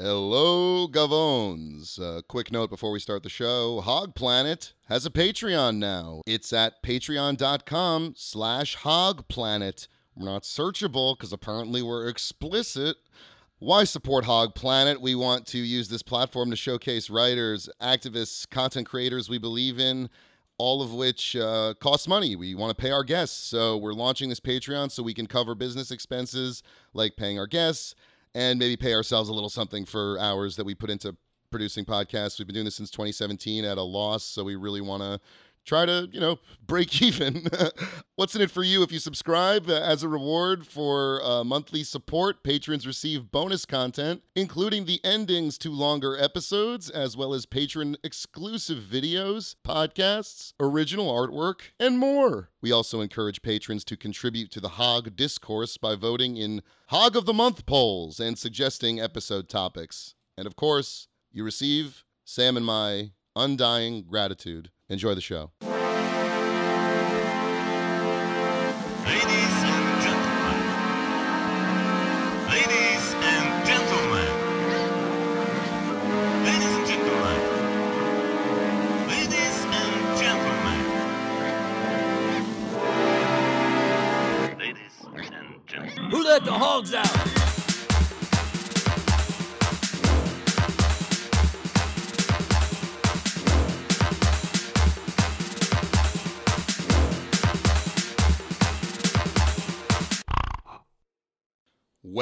Hello, Gavones. Uh, quick note before we start the show. Hog Planet has a Patreon now. It's at patreon.com slash hogplanet. We're not searchable because apparently we're explicit. Why support Hog Planet? We want to use this platform to showcase writers, activists, content creators we believe in, all of which uh, costs money. We want to pay our guests. So we're launching this Patreon so we can cover business expenses like paying our guests and maybe pay ourselves a little something for hours that we put into producing podcasts. We've been doing this since 2017 at a loss, so we really want to try to, you know, break even. What's in it for you if you subscribe? Uh, as a reward for uh, monthly support, patrons receive bonus content, including the endings to longer episodes, as well as patron exclusive videos, podcasts, original artwork, and more. We also encourage patrons to contribute to the Hog discourse by voting in Hog of the Month polls and suggesting episode topics. And of course, you receive Sam and my undying gratitude. Enjoy the show.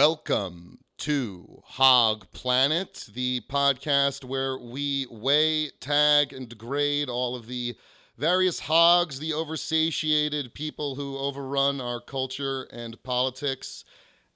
Welcome to Hog Planet, the podcast where we weigh, tag, and degrade all of the various hogs, the oversatiated people who overrun our culture and politics.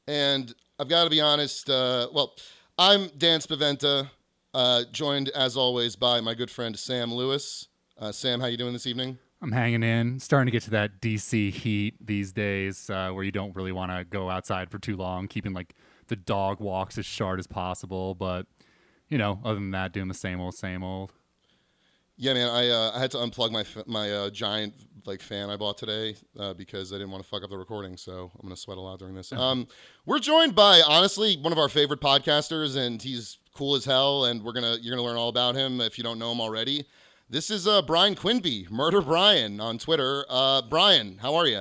And I've got to be honest, uh, well, I'm Dan Spaventa, uh, joined as always by my good friend Sam Lewis. Uh, Sam, how you doing this evening? I'm hanging in, starting to get to that DC heat these days, uh, where you don't really want to go outside for too long, keeping like the dog walks as short as possible. But you know, other than that, doing the same old, same old. Yeah, man, I uh, I had to unplug my my uh, giant like fan I bought today uh, because I didn't want to fuck up the recording. So I'm gonna sweat a lot during this. Um, we're joined by honestly one of our favorite podcasters, and he's cool as hell. And we're gonna you're gonna learn all about him if you don't know him already. This is uh, Brian Quinby, Murder Brian on Twitter. Uh, Brian, how are you?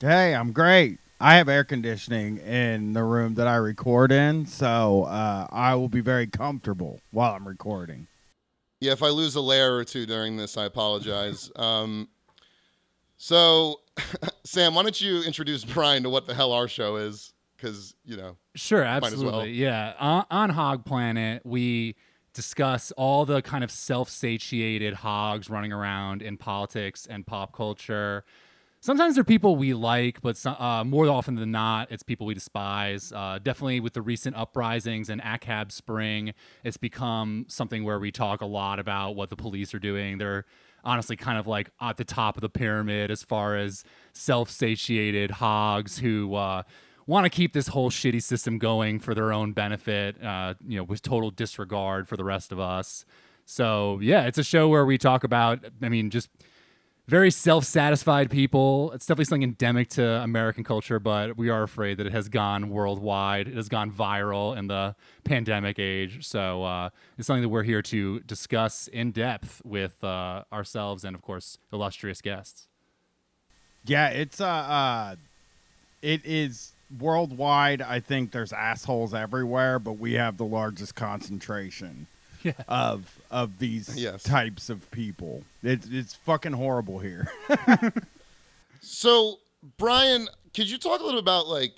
Hey, I'm great. I have air conditioning in the room that I record in, so uh, I will be very comfortable while I'm recording. Yeah, if I lose a layer or two during this, I apologize. um, so, Sam, why don't you introduce Brian to what the hell our show is? Because you know, Sure, as well. absolutely. Yeah, on, on Hog Planet, we discuss all the kind of self-satiated hogs running around in politics and pop culture. Sometimes they're people we like, but so- uh, more often than not, it's people we despise. Uh, definitely with the recent uprisings and ACAB Spring, it's become something where we talk a lot about what the police are doing. They're honestly kind of like at the top of the pyramid as far as self-satiated hogs who uh, want to keep this whole shitty system going for their own benefit, uh, you know, with total disregard for the rest of us. So yeah, it's a show where we talk about, I mean, just very self-satisfied people. It's definitely something endemic to American culture, but we are afraid that it has gone worldwide. It has gone viral in the pandemic age. So uh, it's something that we're here to discuss in depth with uh, ourselves and, of course, illustrious guests. Yeah, it's uh, uh it is worldwide. I think there's assholes everywhere, but we have the largest concentration Yeah. of of these Yes. types of people. It's it's fucking horrible here. So, Brian, could you talk a little bit about like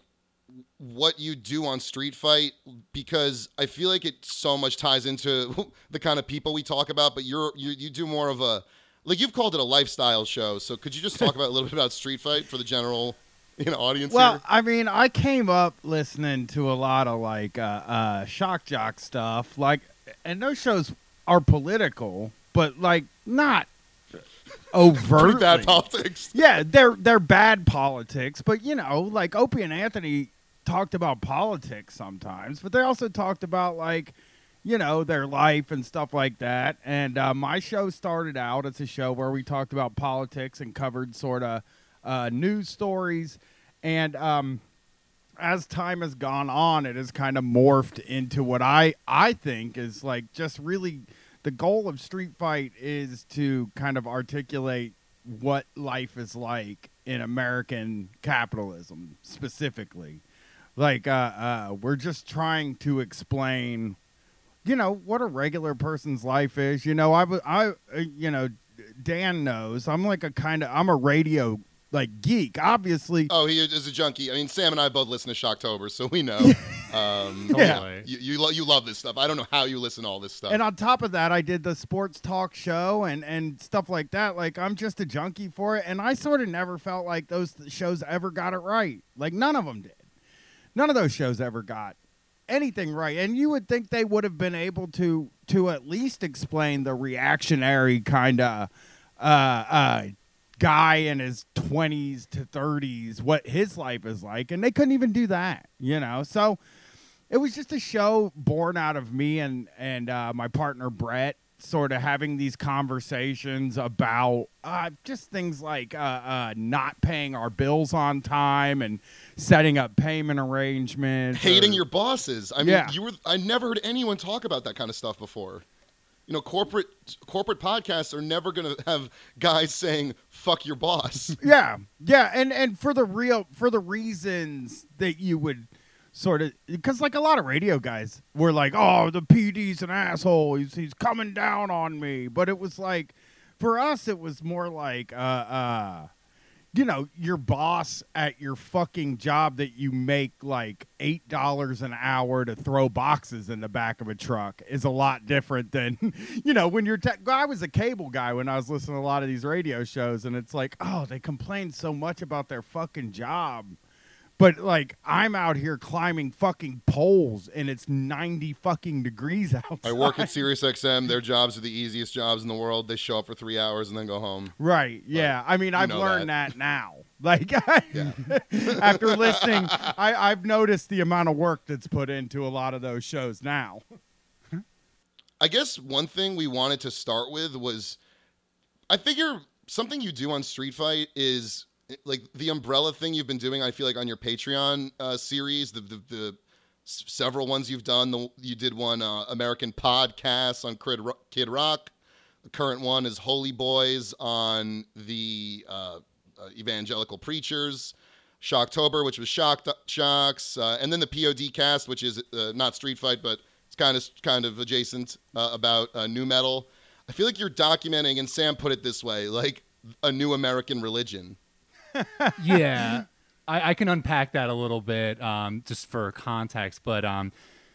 what you do on Street Fight because I feel like it so much ties into the kind of people we talk about, but you're you you do more of a like you've called it a lifestyle show. So, could you just talk about a little bit about Street Fight for the general know audience Well? I mean, I came up listening to a lot of like uh, uh, shock jock stuff, like, and those shows are political, but like not overtly. Pretty bad politics. Yeah, they're they're bad politics, but you know, like Opie and Anthony talked about politics sometimes, but they also talked about like you know their life and stuff like that. And uh, my show started out as a show where we talked about politics and covered sort of uh, news stories, and um, as time has gone on, it has kind of morphed into what I I think is like just really the goal of Street Fight is to kind of articulate what life is like in American capitalism specifically. Like uh, uh, we're just trying to explain, you know, what a regular person's life is. You know, I was I uh, you know Dan knows I'm like a kind of I'm a radio like geek. Obviously, Oh, he is a junkie. I mean, Sam and I both listen to Shocktober, so we know. um, Yeah. You you, lo- you love this stuff. I don't know how you listen to all this stuff. And on top of that, I did the sports talk show and and stuff like that. Like I'm just a junkie for it, and I sort of never felt like those th- shows ever got it right. Like none of them did. None of those shows ever got anything right. And you would think they would have been able to to at least explain the reactionary kind of uh, uh, guy in his 20s to 30s what his life is like, and they couldn't even do that. You know, so it was just a show born out of me and and uh, my partner Brett sort of having these conversations about uh, just things like uh, uh, not paying our bills on time and setting up payment arrangements. Hating or- your bosses. I mean, Yeah. you were. I never heard anyone talk about that kind of stuff before. You know, corporate corporate podcasts are never going to have guys saying "fuck your boss." yeah yeah and and for the real for the reasons that you would sort of because like a lot of radio guys were like oh the pd's an asshole he's, he's coming down on me but it was like for us it was more like uh uh you know your boss at your fucking job that you make like eight dollars an hour to throw boxes in the back of a truck is a lot different than you know when you're te- i was a cable guy when i was listening to a lot of these radio shows and it's like oh they complain so much about their fucking job but like i'm out here climbing fucking poles and it's 90 fucking degrees outside I work at Sirius XM. Their jobs are the easiest jobs in the world. They show up for three hours and then go home. Right. Yeah. I mean, I've learned that. now. Like, after listening, I, I've noticed the amount of work that's put into a lot of those shows now. I guess one thing we wanted to start with was I figure something you do on Street Fight is like the umbrella thing you've been doing. I feel like on your Patreon uh, series, the, the the several ones you've done. The, you did one uh, American podcast on Kid, Ro- Kid Rock. The current one is Holy Boys on the uh, uh, Evangelical Preachers. Shocktober, which was Shock Shocks, uh, and then the POD cast, which is uh, not Street Fight, but it's kind of kind of adjacent about new metal. I feel like you're documenting, and Sam put it this way, like a new American religion. Yeah, I, I can unpack that a little bit um, just for context, but um,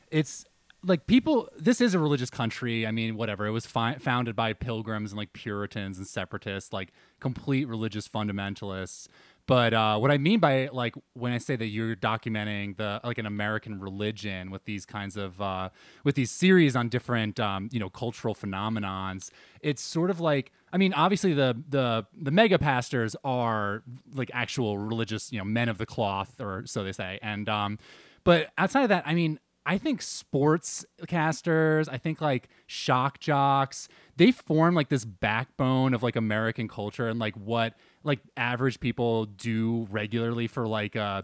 it's like people. This is a religious country. I mean, whatever. It was fi- founded by pilgrims and like Puritans and separatists, like complete religious fundamentalists. But uh, what I mean by like when I say that you're documenting the like an American religion with these kinds of uh, with these series on different um, you know cultural phenomenons, it's sort of like I mean obviously the the the mega pastors are like actual religious you know men of the cloth or so they say, and um, but outside of that, I mean I think sports casters, I think like shock jocks, they form like this backbone of like American culture and like what like average people do regularly for like uh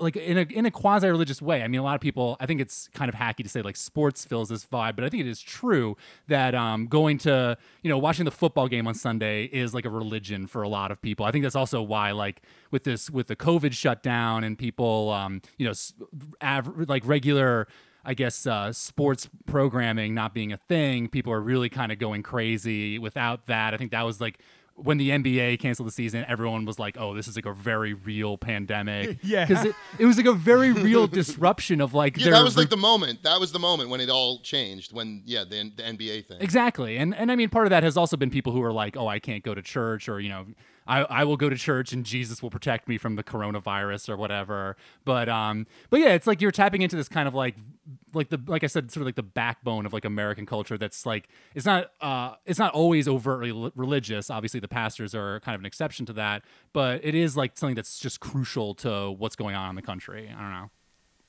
like in a in a quasi religious way. I mean, a lot of people. I think it's kind of hacky to say like sports fills this vibe, but I think it is true that um, going to you know watching the football game on Sunday is like a religion for a lot of people. I think that's also why like with this with the COVID shutdown and people um, you know av- like regular. I guess uh, sports programming not being a thing, people are really kind of going crazy. Without that, I think that was like when the NBA canceled the season, everyone was like, "Oh, this is like a very real pandemic." Yeah. because it, it was like a very real disruption of like Yeah, their that was like the moment. That was the moment when it all changed. When yeah, the, the NBA thing. exactly, and and I mean, part of that has also been people who are like, "Oh, I can't go to church," or you know. I, I will go to church and Jesus will protect me from the coronavirus or whatever. But um, but yeah, it's like you're tapping into this kind of like like the like I said, sort of like the backbone of like American culture. That's like it's not uh it's not always overtly li- religious. Obviously, the pastors are kind of an exception to that, but it is like something that's just crucial to what's going on in the country. I don't know.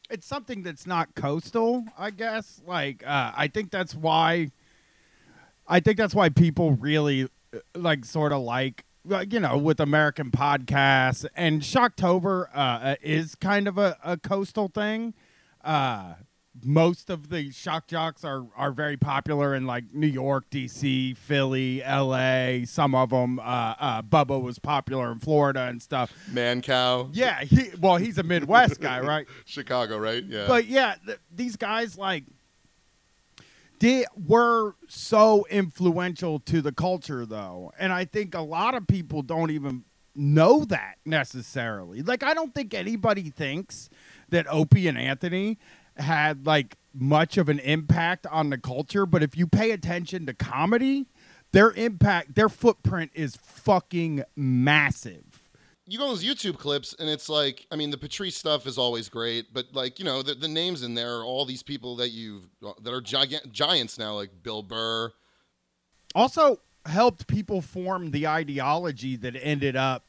It's something that's not coastal, I guess. Like, uh, I think that's why. I think that's why people really uh, like sort of like you know, with American podcasts, and Shocktober uh, uh, is kind of a, a coastal thing. Uh, most of the shock jocks are are very popular in like New York, D.C., Philly, L.A. Some of them. Uh, uh, Bubba was popular in Florida and stuff. Mancow. Yeah, he, well, he's a Midwest guy, right? Chicago, right? Yeah. But yeah, th- these guys like did were so influential to the culture though. And I think a lot of people don't even know that necessarily. Like I don't think anybody thinks that Opie and Anthony had like much of an impact on the culture, but if you pay attention to comedy, their impact, their footprint is fucking massive. You go on those YouTube clips, and it's like, I mean, the Patrice stuff is always great, but like, you know, the, the names in there are all these people that you've uh, that are giant giants now, like Bill Burr. also helped people form the ideology that ended up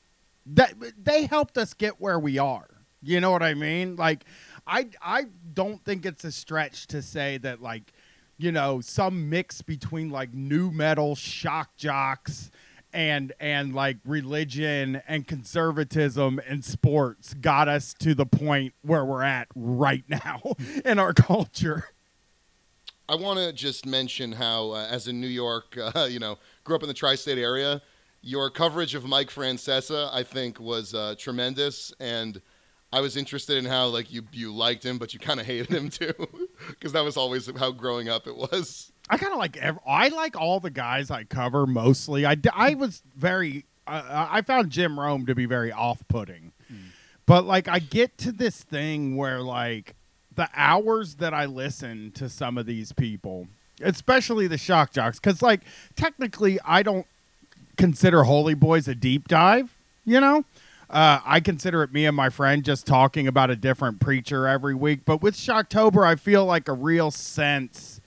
that they helped us get where we are. You know what I mean? Like I I don't think it's a stretch to say that like you know some mix between like new metal shock jocks and and like religion and conservatism and sports got us to the point where we're at right now in our culture. I want to just mention how, uh, as in New York, uh, you know, grew up in the tri-state area, your coverage of Mike Francesa, I think, was uh, tremendous, and I was interested in how like you you liked him, but you kind of hated him too, because that was always how growing up it was. I kind of like ev- I like all the guys I cover mostly. I, I was very uh, I found Jim Rome to be very off-putting. But like I get to this thing where like the hours that I listen to some of these people, especially the shock jocks cuz like technically I don't consider Holy Boys a deep dive, you know? Uh, I consider it me and my friend just talking about a different preacher every week. But with Shocktober, I feel like a real sense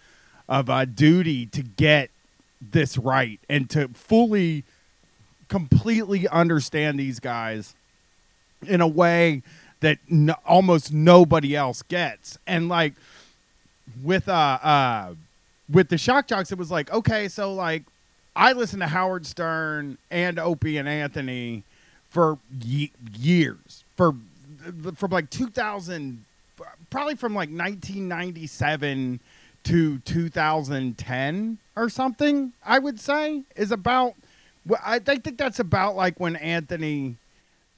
of a duty to get this right and to fully, completely understand these guys in a way that almost nobody else gets. And like with uh uh with the shock jocks, it was like okay, so like I listened to Howard Stern and Opie and Anthony for ye- years for from like 2000 probably from like 1997 to 2010 or something i would say is about i I think that's about like when anthony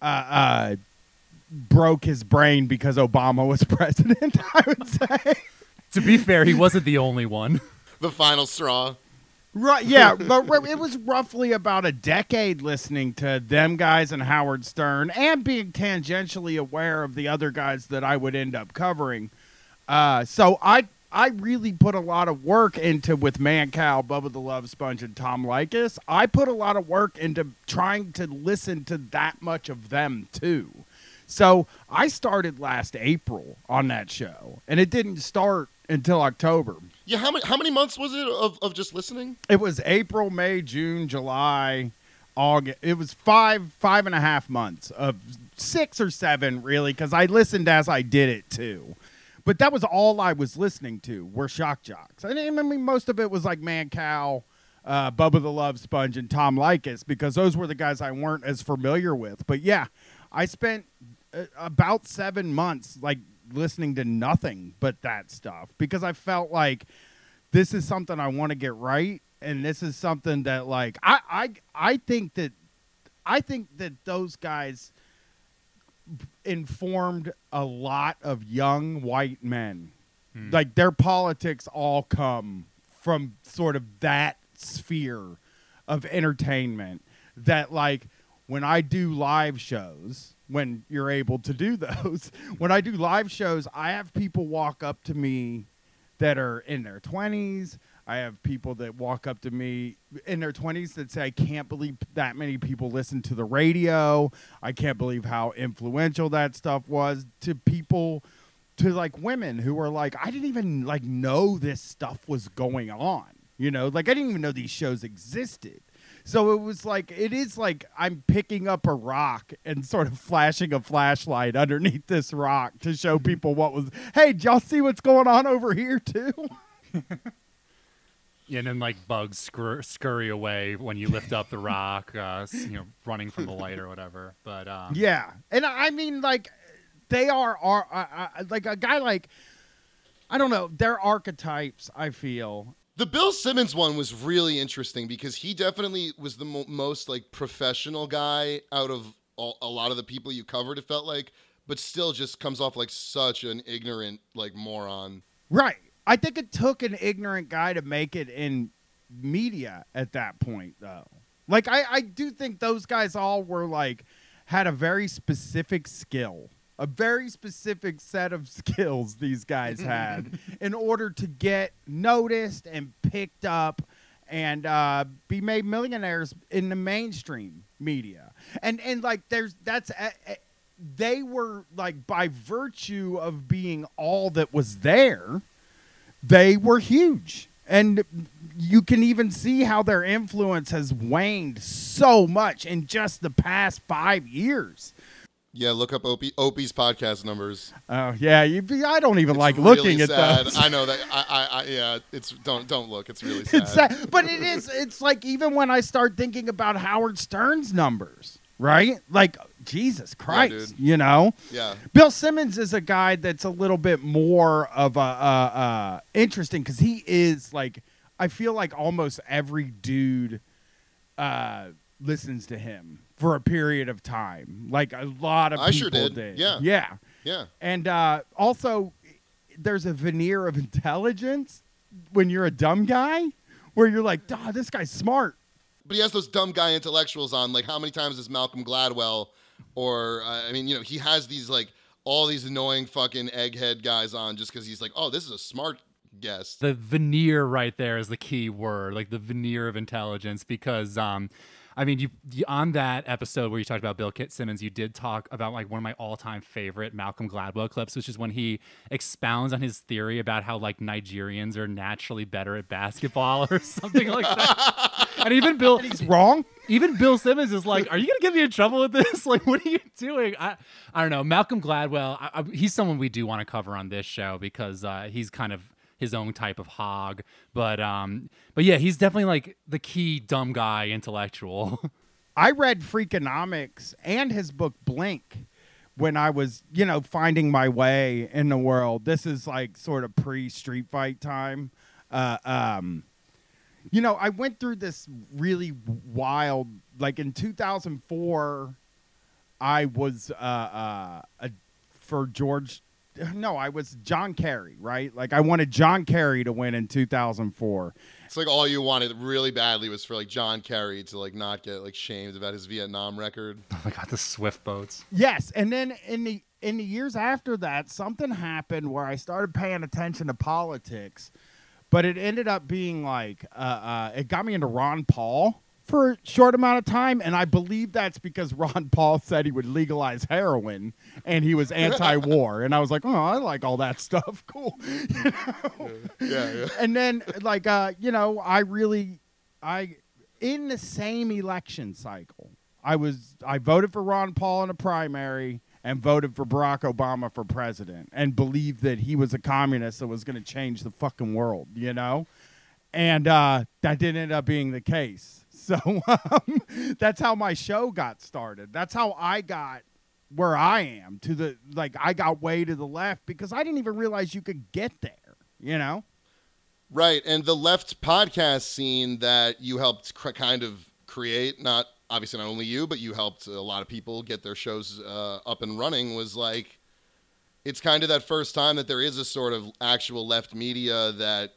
uh, uh, broke his brain because obama was president i would say To be fair, he wasn't the only one. The final straw. Right, yeah, but it was roughly about a decade listening to them guys and Howard Stern, and being tangentially aware of the other guys that I would end up covering. Uh, so I I really put a lot of work into with Mancow, Bubba the Love Sponge, and Tom Leykis. I put a lot of work into trying to listen to that much of them too. So I started last April on that show, and it didn't start until October. Yeah, how many how many months was it of, of just listening? It was April, May, June, July, August. It was five, five and a half months of six or seven, really, because I listened as I did it too. But that was all I was listening to were shock jocks. I mean, most of it was like Mancow, uh, Bubba the Love Sponge, and Tom Leykis because those were the guys I weren't as familiar with. But yeah, I spent uh, about seven months like listening to nothing but that stuff because I felt like this is something I want to get right, and this is something that like I I I think that I think that those guys informed a lot of young white men. Hmm. Like their politics all come from sort of that sphere of entertainment that like when I do live shows, when you're able to do those, when I do live shows, I have people walk up to me that are in their 20s. I have people that walk up to me in their 20s that say, I can't believe that many people listen to the radio. I can't believe how influential that stuff was to people, to like women who are like, I didn't even like know this stuff was going on. You know, like I didn't even know these shows existed. So it was like it is like I'm picking up a rock and sort of flashing a flashlight underneath this rock to show people what was. Hey, y'all see what's going on over here too? and then like bugs scur- scurry away when you lift up the rock, uh, you know, running from the light or whatever. But um, Yeah, and I I mean, like, they are are uh, uh, like a guy like I don't know. They're archetypes. I feel. The Bill Simmons one was really interesting because he definitely was the mo- most like professional guy out of all, a lot of the people you covered. It felt like, but still just comes off like such an ignorant like moron. Right. I think it took an ignorant guy to make it in media at that point, though. Like, I, I do think those guys all were like, had a very specific skill, a very specific set of skills these guys had in order to get noticed and picked up and uh, be made millionaires in the mainstream media. And, and like, there's, that's, uh, uh, they were like, by virtue of being all that was there, they were huge. And you can even see how their influence has waned so much in just the past five years. Yeah, look up Opie, Opie's podcast numbers. Oh yeah, you, I don't even It's like really looking at sad. those. I know that. I, I, I, yeah, it's don't don't look. It's really sad. It's sad. but it is. It's like even when I start thinking about Howard Stern's numbers, right? Like Jesus Christ, dude. you know. Yeah, Bill Simmons is a guy that's a little bit more of a uh, uh, interesting because he is like I feel like almost every dude uh, listens to him for a period of time. Like a lot of I people sure did. Yeah. yeah, yeah. and uh, also there's a veneer of intelligence when you're a dumb guy where you're like, "Duh, this guy's smart." But he has those dumb guy intellectuals on. Like, how many times is Malcolm Gladwell, or uh, I mean, you know, he has these like all these annoying fucking egghead guys on just because he's like, oh, this is a smart guest. the veneer right there is the key word, like the veneer of intelligence, because um, I mean, you, you on that episode where you talked about Bill Kit Simmons, you did talk about like one of my all-time favorite Malcolm Gladwell clips, which is when he expounds on his theory about how like Nigerians are naturally better at basketball or something like that. and even Bill, He's wrong. even Bill Simmons is like, "Are you gonna get me in trouble with this? Like, what are you doing?" I, I don't know. Malcolm Gladwell, I, I, he's someone we do want to cover on this show because uh, he's kind of his own type of hog. But um, but yeah, he's definitely like the key dumb guy intellectual. I read Freakonomics and his book Blink when I was, you know, finding my way in the world. This is like sort of pre Street Fight time. Uh, um, you know, I went through this really wild, like in 2004, I was uh, uh, a, for George. No, I was John Kerry, right? Like I wanted John Kerry to win in 2004. It's like all you wanted really badly was for like John Kerry to like not get like shamed about his Vietnam record. oh my god, the Swift boats. Yes, and then in the in the years after that, something happened where I started paying attention to politics, but it ended up being like uh, uh, it got me into Ron Paul for a short amount of time, and I believe that's because Ron Paul said he would legalize heroin and he was anti-war, and I was like, oh, I like all that stuff, cool. Yeah, yeah. and then like uh, you know, I really I in the same election cycle, I was I voted for Ron Paul in a primary and voted for Barack Obama for president and believed that he was a communist that was going to change the fucking world, you know? And uh, that didn't end up being the case. So um, that's how my show got started. That's how I got where I am to the like I got way to the left because I didn't even realize you could get there, you know? Right, and the left podcast scene that you helped cr- kind of create, not obviously not only you, but you helped a lot of people get their shows uh, up and running, was like it's kind of that first time that there is a sort of actual left media that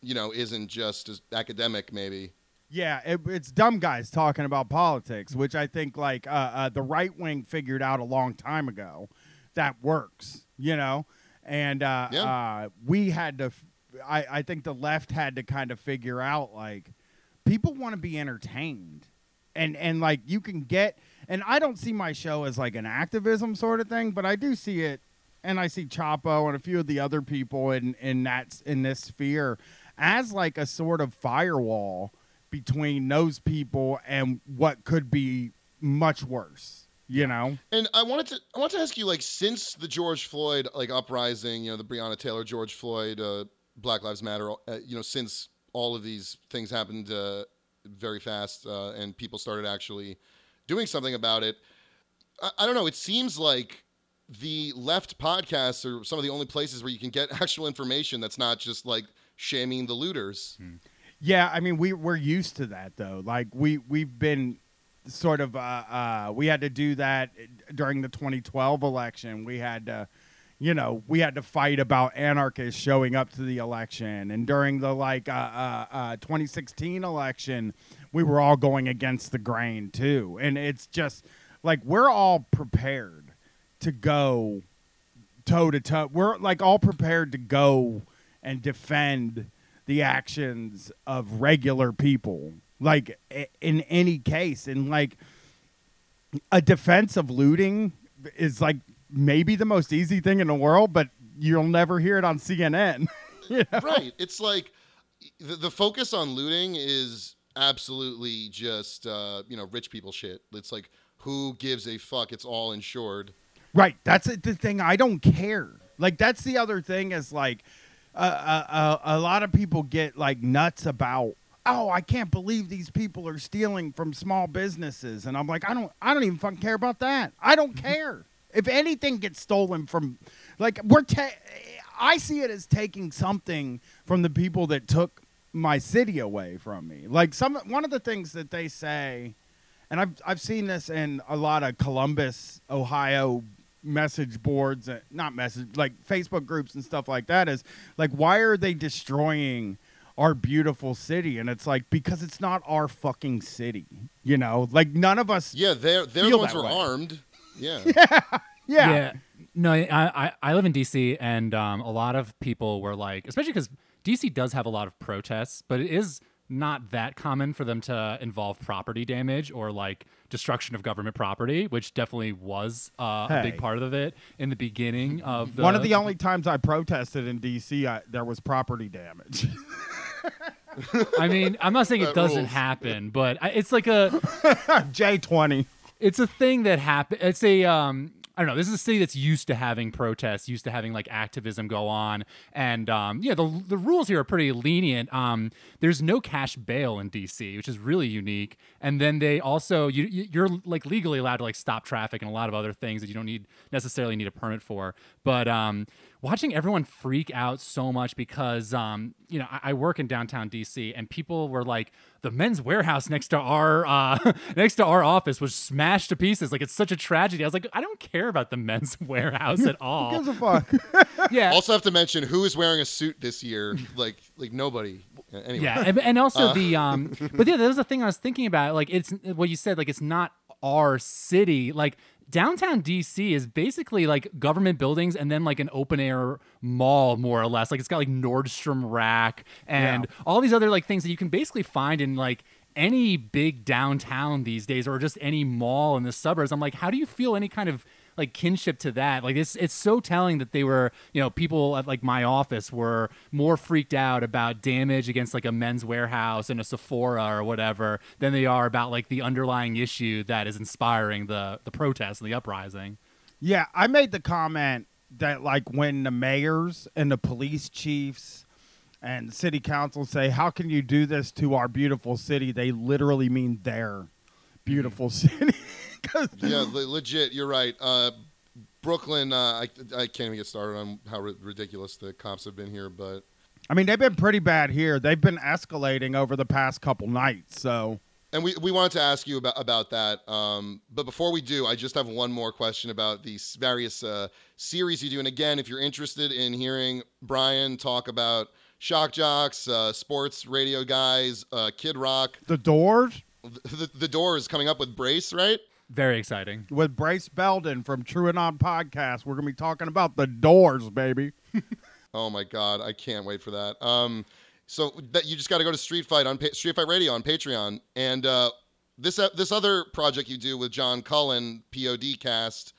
you know isn't just academic, maybe. Yeah, it, it's dumb guys talking about politics, which I think like uh, uh, the right wing figured out a long time ago that works, you know, and uh, Yeah. uh, we had to. f- I, I think the left had to kind of figure out like people want to be entertained, and and like you can get. And I don't see my show as like an activism sort of thing, but I do see it, and I see Chapo and a few of the other people in in that in this sphere as like a sort of firewall between those people and what could be much worse. You know? And I wanted to I want to ask you like since the George Floyd like uprising, you know, the Breonna Taylor George Floyd uh, Black Lives Matter, uh, you know, since all of these things happened uh, very fast, uh, and people started actually doing something about it. I, I don't know. It seems like the left podcasts are some of the only places where you can get actual information that's not just like shaming the looters. Yeah, I mean we we're used to that though. Like we we've been sort of uh, uh, we had to do that during the 2012 election. We had to, you know, we had to fight about anarchists showing up to the election, and during the like uh, uh, uh, 2016 election, we were all going against the grain too. And it's just like we're all prepared to go toe to toe. We're like all prepared to go and defend the actions of regular people, like in any case. And like a defense of looting is like maybe the most easy thing in the world, but you'll never hear it on CNN. you know? right. It's like the, the focus on looting is absolutely just uh, you know rich people shit. It's like who gives a fuck? It's all insured. Right. That's the thing. I don't care. Like that's the other thing is like uh, uh, a lot of people get like nuts about. Oh, I can't believe these people are stealing from small businesses, and I'm like, I don't, I don't even fucking care about that. I don't care if anything gets stolen from, like we're. Ta- I see it as taking something from the people that took my city away from me. Like some, one of the things that they say and I've I've seen this in a lot of Columbus, Ohio message boards, uh, not message like Facebook groups and stuff like that. Is like, why are they destroying our beautiful city? And it's like because it's not our fucking city, you know. Like none of us. Yeah, they're they're Feel the ones that who are way. armed. Yeah. Yeah. No, I, I I live in DC, and um, a lot of people were like, especially because DC does have a lot of protests, but it is not that common for them to involve property damage or like destruction of government property, which definitely was uh, a big part of it in the beginning of the One of the only times I protested in D.C., I, there was property damage. I mean, I'm not saying it doesn't rules. happen, but I- it's like a J twenty. it's a thing that happen. It's a um. I don't know. This is a city that's used to having protests, used to having like activism go on, and um, yeah, the the rules here are pretty lenient. Um, there's no cash bail in DC, which is really unique. And then they also you you- you're like legally allowed to like stop traffic and a lot of other things that you don't need necessarily need a permit for. But um, watching everyone freak out so much because um, you know I, I work in downtown DC and people were like the men's Wearhouse next to our uh, next to our office was smashed to pieces like it's such a tragedy. I was like I don't care about the men's warehouse at Who all. gives a fuck? yeah. Also have to mention who is wearing a suit this year. Like like nobody. Anyway. Yeah, and, and also Uh. the um, but yeah, that was the thing I was thinking about. Like, it's what you said. Like, it's not our city. Like downtown DC is basically like government buildings and then like an open air mall, more or less. Like, it's got like Nordstrom Rack and all these other like things that you can basically find in like any big downtown these days, or just any mall in the suburbs. I'm like, how do you feel any kind of like kinship to that. Like it's it's so telling that they were, you know, people at like my office were more freaked out about damage against like a men's Wearhouse and a Sephora or whatever than they are about like the underlying issue that is inspiring the the protest and the uprising. Yeah, I made the comment that like when the mayors and the police chiefs and city council say, "How can you do this to our beautiful city?" They literally mean their beautiful city. Yeah, le- legit. You're right. Uh, Brooklyn. Uh, I I can't even get started on how ri- ridiculous the cops have been here, but I mean, they've been pretty bad here. They've been escalating over the past couple nights. So, and we, we wanted to ask you about about that. Um, but before we do, I just have one more question about these various uh, series you do. And again, if you're interested in hearing Brian talk about shock jocks, uh, sports radio guys, uh, Kid Rock, the Doors the, the door is coming up with Brace, right? Very exciting. with Brace Belden from TrueAnon Podcast, we're gonna be talking about the Doors, baby. Oh my god, I can't wait for that. Um, so that you just got to go to Street Fight on pa- Street Fight Radio on Patreon, and uh, this uh, this other project you do with John Cullen, POD Cast.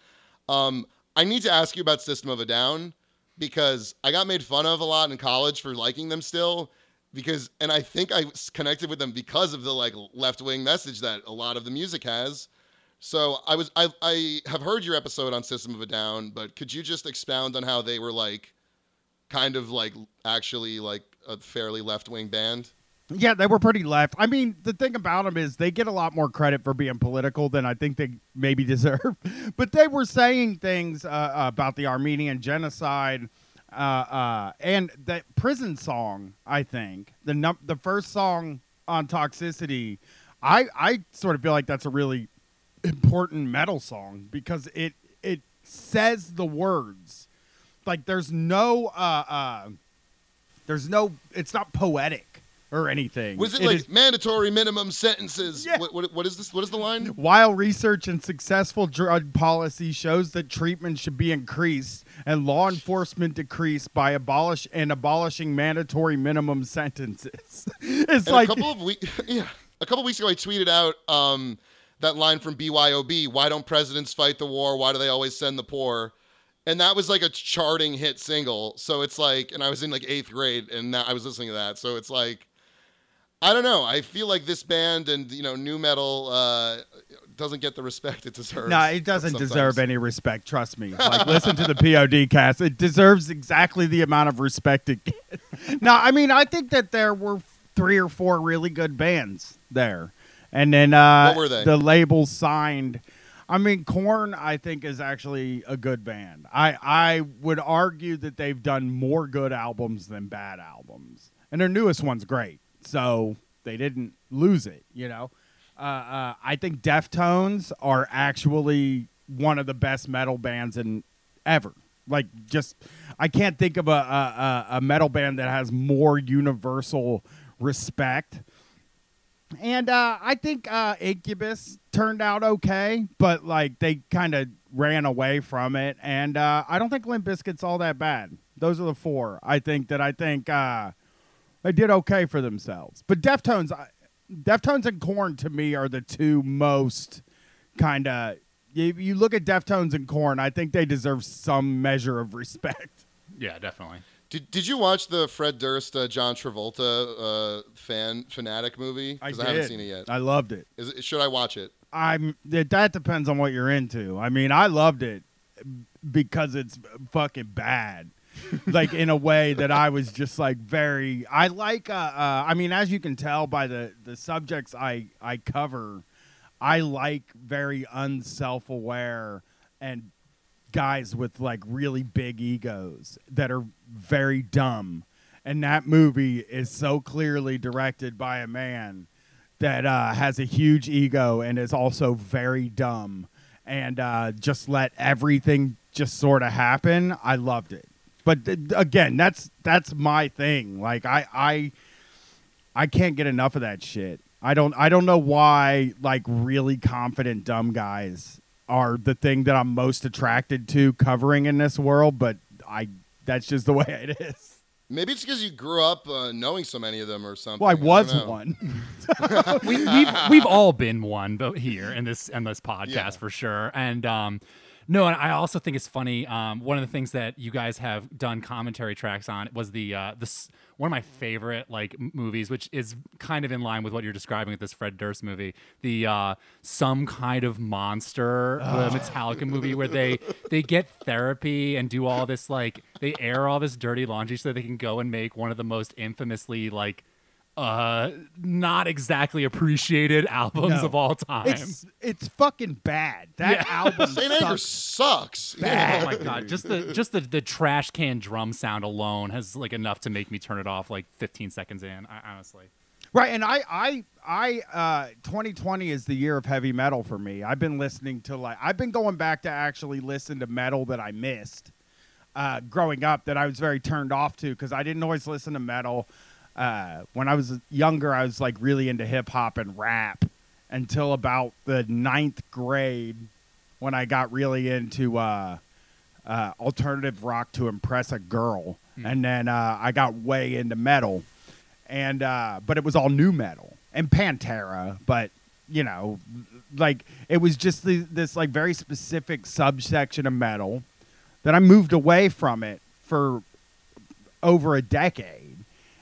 Um, I need to ask you about System of a Down because I got made fun of a lot in college for liking them still. Because and I think I connected with them because of the like left wing message that a lot of the music has. So I was I I have heard your episode on System of a Down, but could you just expound on how they were like kind of like actually like a fairly left wing band? Yeah, they were pretty left. I mean, the thing about them is they get a lot more credit for being political than I think they maybe deserve. but they were saying things uh, about the Armenian genocide uh, uh, and that prison song. I think the num- the first song on Toxicity. I I sort of feel like that's a really important metal song because it it says the words like there's no uh uh there's no it's not poetic or anything Was it, It like is- mandatory minimum sentences? Yeah. What, what, what is this? What is the line? while research and successful drug policy shows that treatment should be increased and law enforcement decreased by abolish and abolishing mandatory minimum sentences it's And like a couple of weeks, yeah, a couple weeks ago, I tweeted out um, that line from BYOB: "Why don't presidents fight the war? Why do they always send the poor?" And that was like a charting hit single. So it's like, and I was in like eighth grade, and that, I was listening to that. So it's like, I don't know. I feel like this band and you know new metal uh, doesn't get the respect it deserves. No, it doesn't sometimes. deserve any respect. Trust me. Like, listen to the POD cast. It deserves exactly the amount of respect it gets. no, I mean, I think that there were three or four really good bands there, and then uh, What were they? the label signed. I mean, Korn, I think, is actually a good band. I I would argue that they've done more good albums than bad albums, and their newest one's great. So they didn't lose it, you know. Uh, uh, I think Deftones are actually one of the best metal bands in ever. Like, just I can't think of a a, a- metal band that has more universal respect. And uh, I think uh, Incubus turned out okay, but like they kind of ran away from it. And uh, I don't think Limp Bizkit's all that bad. Those are the four I think that I think uh, they did okay for themselves. But Deftones, I- Deftones and Korn to me are the two most kind of. You, you look at Deftones and Korn, I think they deserve some measure of respect. Yeah, definitely. Did, did you watch the Fred Durst, uh, John Travolta uh, fan fanatic movie? Because I, haven't did. seen it yet. I loved it. Is it, should I watch it? I'm that that depends on what you're into. I mean, I loved it because it's fucking bad. like in a way that I was just like very I like uh, uh I mean as you can tell by the the subjects I I cover I like very unself-aware and guys with like really big egos that are very dumb. And that movie is so clearly directed by a man that uh, has a huge ego and is also very dumb. And uh, just let everything just sort of happen. I loved it, but th- again, that's that's my thing. Like I I I can't get enough of that shit. I don't I don't know why like really confident dumb guys are the thing that I'm most attracted to covering in this world, but I that's just the way it is. Maybe it's because you grew up uh, knowing so many of them or something. Well, I was know. one. we, we've we've all been one but here in this in this podcast Yeah. for sure and um no and i also think it's funny um one of the things that you guys have done commentary tracks on was the uh this one of my favorite like movies which is kind of in line with what you're describing with this fred durst movie. The uh some kind of monster the metallica movie where they they get therapy and do all this like they air all this dirty laundry so they can go and make one of the most infamously like uh not exactly appreciated albums No. of all time. It's it's fucking bad. That Yeah. album Saint Anger sucks. sucks. oh my god, just the just the, the trash can drum sound alone has like enough to make me turn it off like 15 seconds in. I, honestly. Right, and I, I, I, uh, 2020 is the year of heavy metal for me. I've been listening to like I've been going back to actually listen to metal that I missed uh, growing up that I was very turned off to because I didn't always listen to metal. Uh, when I was younger, I was like really into hip hop and rap until about the ninth grade when I got really into uh, uh, alternative rock to impress a girl, and then uh, I got way into metal, and uh, but it was all new metal and Pantera, but you know, like it was just the, this like very specific subsection of metal that I moved away from it for over a decade.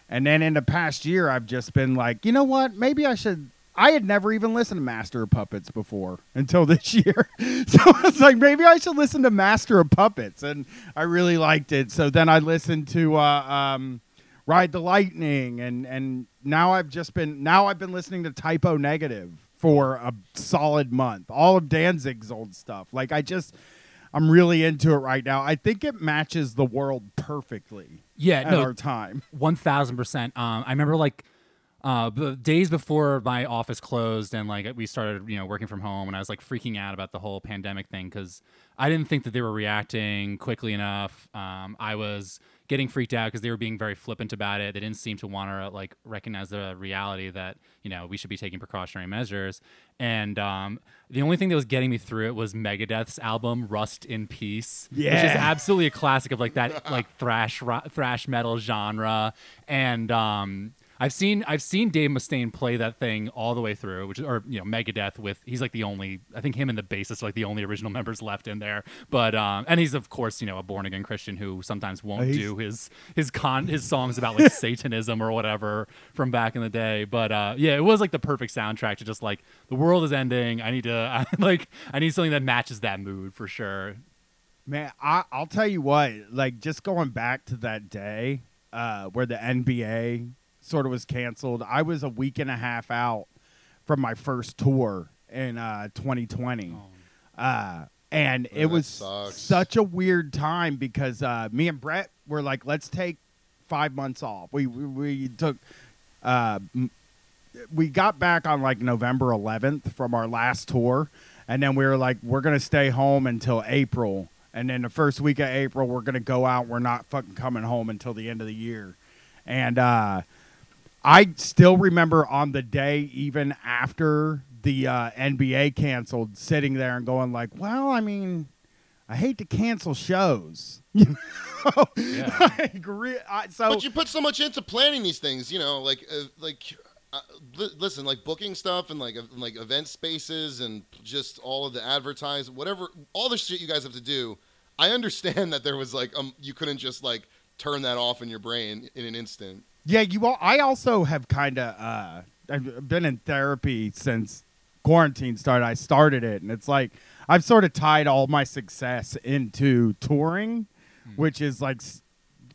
And then in the past year, I've just been like, you know what? Maybe I should. I had never even listened to Master of Puppets before until this year. So I was like, maybe I should listen to Master of Puppets. And I really liked it. So then I listened to uh, um, Ride the Lightning, and and now I've just been now I've been listening to Type O Negative for a solid month. All of Danzig's old stuff. Like I just I'm really into it right now. I think it matches the world perfectly Yeah, at no, our time. One thousand percent. Um, I remember like uh, the days before my office closed and like we started, you know, working from home, and I was like freaking out about the whole pandemic thing because I didn't think that they were reacting quickly enough. Um, I was getting freaked out because they were being very flippant about it. They didn't seem to want to like recognize the reality that you know we should be taking precautionary measures. And um, the only thing that was getting me through it was Megadeth's album "Rust in Peace," which is absolutely a classic of like that like thrash ro- thrash metal genre. And um, I've seen I've seen Dave Mustaine play that thing all the way through, which is or you know Megadeth with he's like the only I think him and the bassist are like the only original members left in there. But um, and he's of course you know a born again Christian who sometimes won't He's- do his his con his songs about like Satanism or whatever from back in the day. But uh, yeah, it was like the perfect soundtrack to just like the world is ending. I need to I, like I need something that matches that mood for sure. Man, I, I'll tell you what, like just going back to that day uh, where the NBA sort of was canceled, I was a week and a half out from my first tour in uh, 2020. Uh, and Man, it was such a weird time because uh, me and Brett were like, let's take five months off. We, we, we took, uh, m- we got back on like November 11th from our last tour. And then we were like, we're going to stay home until April. And then the first week of April, we're going to go out. We're not fucking coming home until the end of the year. And uh, I still remember on the day, even after the uh, NBA canceled, sitting there and going like, well, I mean, I hate to cancel shows. You know? Yeah. Like, re- I- so But you put so much into planning these things, you know, like uh, like uh, li- listen, like booking stuff and like uh, like event spaces and just all of the advertise, whatever, all the shit you guys have to do. I understand that there was like um you couldn't just like turn that off in your brain in an instant. Yeah, you all. I also have kind of. Uh, I've been in therapy since quarantine started. I started it, and it's like I've sort of tied all my success into touring, which is like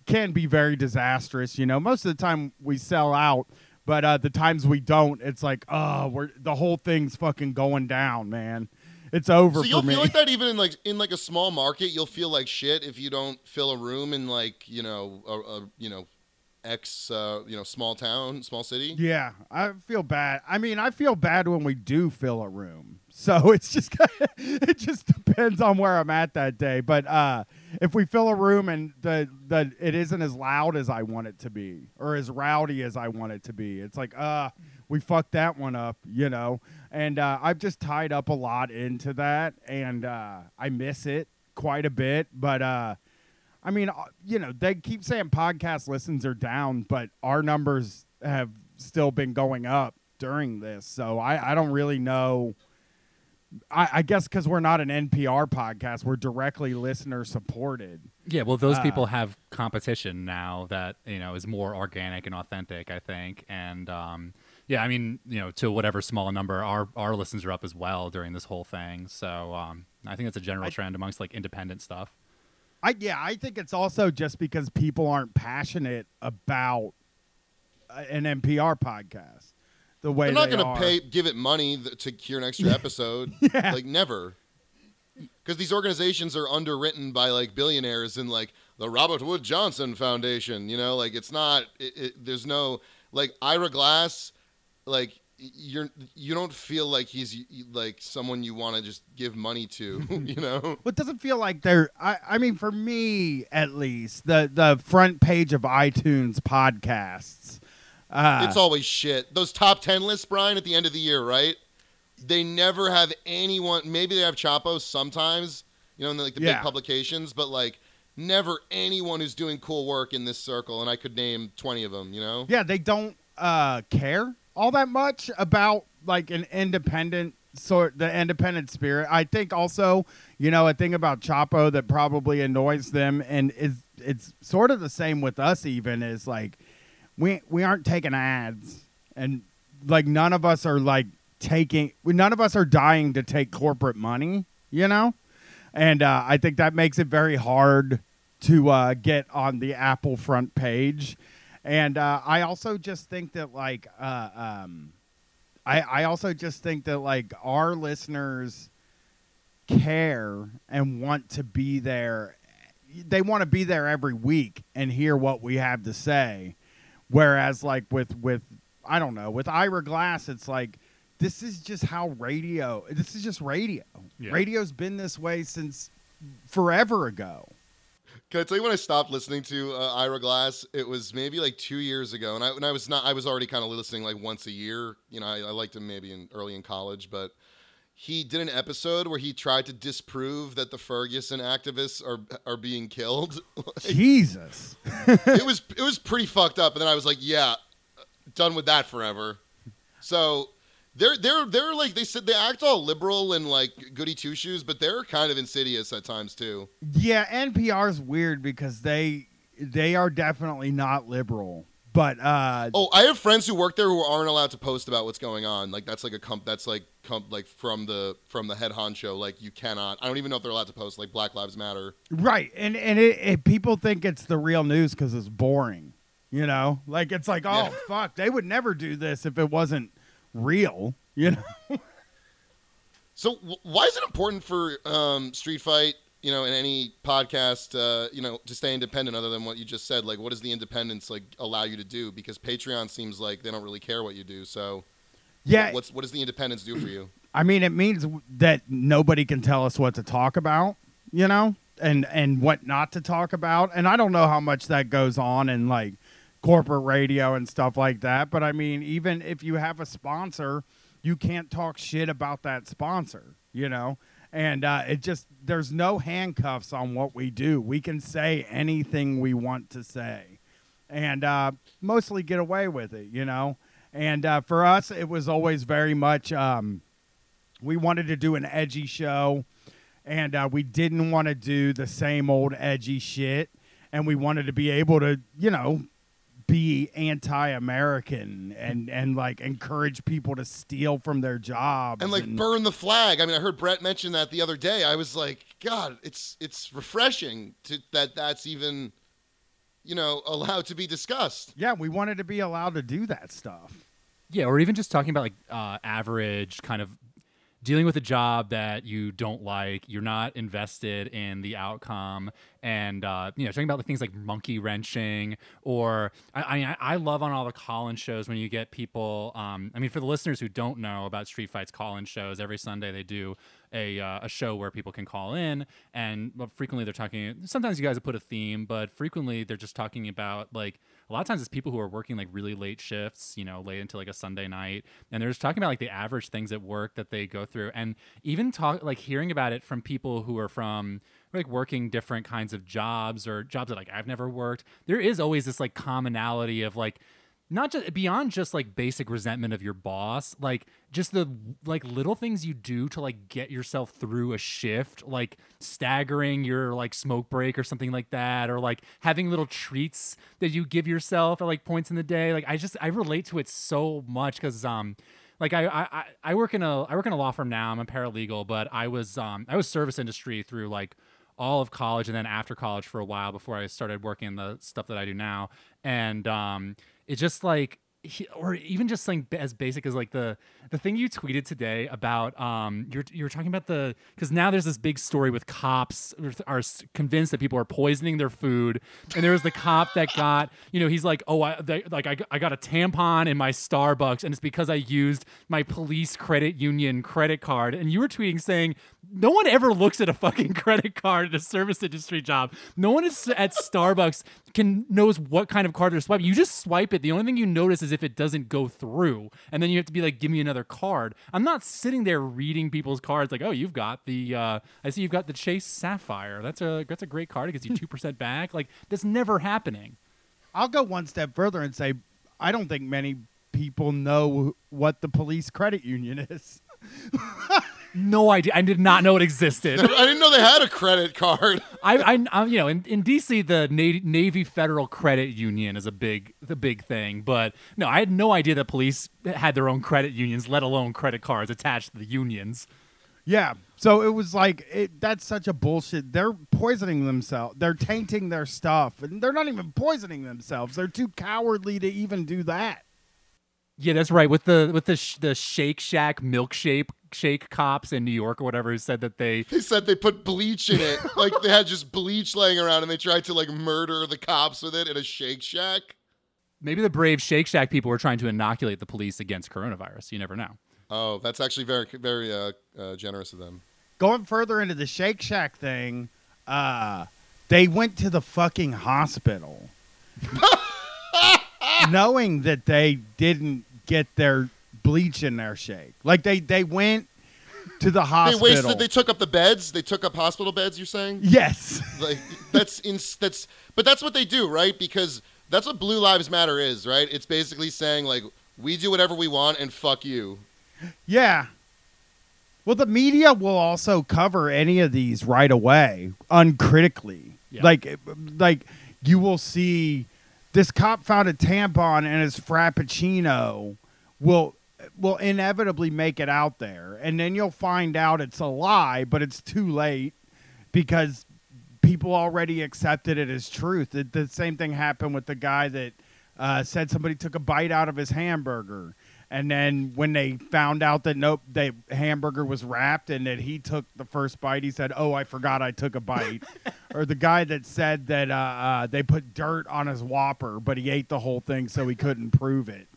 can be very disastrous. You know, most of the time we sell out, but uh, the times we don't, it's like, oh, we're the whole thing's fucking going down, man. It's over So you'll feel like that even in like in like a small market, you'll feel like shit if you don't fill a room in like you know a, a you know X uh, you know small town, small city. Yeah, I feel bad. I mean, I feel bad when we do fill a room. So it's just it just depends on where I'm at that day. But uh, if we fill a room and the the it isn't as loud as I want it to be or as rowdy as I want it to be, it's like uh we fucked that one up, you know. And uh, I've just tied up a lot into that, and uh, I miss it quite a bit. But uh, I mean, uh, you know, they keep saying podcast listens are down, but our numbers have still been going up during this. So I, I don't really know. I, I guess because we're not an NPR podcast, we're directly listener supported. Yeah, well, those Uh, people have competition now that you know is more organic and authentic, I think. And um, yeah, I mean, you know, to whatever small number, our our listens are up as well during this whole thing. So um, I think it's a general I- trend amongst like independent stuff. I yeah, I think it's also just because people aren't passionate about uh, an NPR podcast the way They're not they going to pay, give it money th- to hear an extra episode. Yeah. Like never. Because these organizations are underwritten by like billionaires and like the Robert Wood Johnson Foundation. You know, like it's not. It, it, there's no like Ira Glass. Like you're you don't feel like he's like someone you want to just give money to. You know. Well, it doesn't feel like they're. I, I mean, for me at least, the the front page of iTunes podcasts. Uh, it's always shit. Those top ten lists, Brian, at the end of the year, right? They never have anyone. Maybe they have Chapos sometimes, you know, in the, like the Yeah. big publications, but like never anyone who's doing cool work in this circle. And I could name twenty of them. You know, yeah, they don't uh, care all that much about like an independent sort, the independent spirit. I think also, you know, a thing about Chapo that probably annoys them, and is it's sort of the same with us. Even is like we we aren't taking ads, and like none of us are like taking. None of us are dying to take corporate money. You know. and uh, I think that makes it very hard to uh, get on the Apple front page. And uh, I also just think that like uh, um, I I also just think that like our listeners care and want to be there. They want to be there every week and hear what we have to say. Whereas like with with I don't know with Ira Glass, it's like this is just how radio. This is just radio. Yeah. Radio's been this way since forever ago. Can I tell you when I stopped listening to uh, Ira Glass? It was maybe like two years ago, and I, and I was not. I was already kind of listening like once a year. You know, I, I liked him maybe in early in college, but he did an episode where he tried to disprove that the Ferguson activists are are being killed. Jesus. it was it was pretty fucked up, and then I was like, yeah, done with that forever. So they're they're they're like they said they act all liberal and like goody two shoes, but they're kind of insidious at times too. Yeah, NPR's weird because they they are definitely not liberal. But uh Oh, I have friends who work there who aren't allowed to post about what's going on. Like that's like a comp. That's like comp. Like from the from the head honcho. Like you cannot. I don't even know if they're allowed to post. Like Black Lives Matter. right, and and it, it, people think it's the real news cuz it's boring. You know? Like it's like, "Oh, Yeah. fuck, they would never do this if it wasn't real." You know? So w- why is it important for um, Street Fight? You know, in any podcast, uh, you know, to stay independent. Other than what you just said, like, what does the independence like allow you to do? Because Patreon seems like they don't really care what you do. So, Yeah, what's what does the independence do for you? I mean, it means that nobody can tell us what to talk about, you know, and and what not to talk about. And I don't know how much that goes on and like corporate radio and stuff like that. But I mean, even if you have a sponsor, you can't talk shit about that sponsor, you know. And uh, it just there's no handcuffs on what we do. We can say anything we want to say, and uh, mostly get away with it, you know. And uh, for us, it was always very much. Um, we wanted to do an edgy show and uh, we didn't want to do the same old edgy shit and we wanted to be able to you know be anti-american and and like encourage people to steal from their jobs and like burn the flag. I mean, I heard Brett mention that the other day. I was like, God, it's it's refreshing to that that's even, you know, allowed to be discussed. yeah we wanted to be allowed to do that stuff Yeah, or even just talking about like uh, average kind of dealing with a job that you don't like, you're not invested in the outcome, and uh, you know talking about the things like monkey wrenching, or I, I mean I, love on all the call-in shows when you get people. Um, I mean, for the listeners who don't know about Street Fight's call-in shows, every Sunday they do a, uh, a show where people can call in and frequently they're talking sometimes you guys put a theme but frequently they're just talking about like a lot of times it's people who are working like really late shifts you know late into like a sunday night and they're just talking about like the average things at work that they go through and even talk like hearing about it from people who are from like working different kinds of jobs or jobs that like i've never worked there is always this like commonality of like not just beyond just like basic resentment of your boss like just the like little things you do to like get yourself through a shift like staggering your like smoke break or something like that or like having little treats that you give yourself at like points in the day like i just i relate to it so much because um like I, I I- work in a I work in a law firm now. I'm a paralegal, but I was um I was service industry through like all of college and then after college for a while before I started working the stuff that I do now. And um it's just like he- or even just something as basic as like the the thing you tweeted today about um you're you're talking about the because now there's this big story with cops are, convinced that people are poisoning their food. And there was the cop that got you know he's like oh I they, like I, I got a tampon in my Starbucks and it's because I used my police credit union credit card. And you were tweeting saying no one ever looks at a fucking credit card at a service industry job. No one is at Starbucks can knows what kind of card they're swiping you just swipe it. The only thing you notice is if it doesn't go through and then you have to be like give me another card. I'm not sitting there reading people's cards like oh you've got the uh, i see you've got the chase sapphire. That's a that's a great card it gives you 2% back. Like that's never happening. I'll go one step further and say i don't think many people know what the police credit union is no idea i did not know it existed I didn't know they had a credit card. I, I, I, you know, in, in DC, the Navy, Navy Federal Credit Union is a big, the big thing. But no, I had no idea that police had their own credit unions, let alone credit cards attached to the unions. Yeah. So it was like it, that's such a bullshit. They're poisoning themselves. They're tainting their stuff, and they're not even poisoning themselves. They're too cowardly to even do that. Yeah, that's right. With the with the sh- the Shake Shack milkshake shake cops in New York or whatever who said that they They said they put bleach in it. like they had just bleach laying around and they tried to like murder the cops with it in a Shake Shack. maybe the brave Shake Shack people were trying to inoculate the police against coronavirus. You never know. Oh, that's actually very very uh, uh, generous of them. Going further into the Shake Shack thing, uh, they went to the fucking hospital, knowing that they didn't get their bleach in their shake. Like they they went to the They hospital. wasted. They took up the beds. They took up hospital beds. You're saying? yes. Like that's in, that's but that's what they do, right? Because that's what Blue Lives Matter is, right? It's basically saying like we do whatever we want and fuck you. Yeah. Well, the media will also cover any of these right away, uncritically. Yeah. Like, like you will see this cop found a tampon in his frappuccino. Will will inevitably make it out there, and then you'll find out it's a lie, but it's too late because people already accepted it as truth. The, the same thing happened with the guy that uh, said somebody took a bite out of his hamburger. And then when they found out that nope, the hamburger was wrapped and that he took the first bite, he said, "Oh, I forgot I took a bite." or the guy that said that uh, uh, they put dirt on his Whopper, but he ate the whole thing, so he couldn't prove it.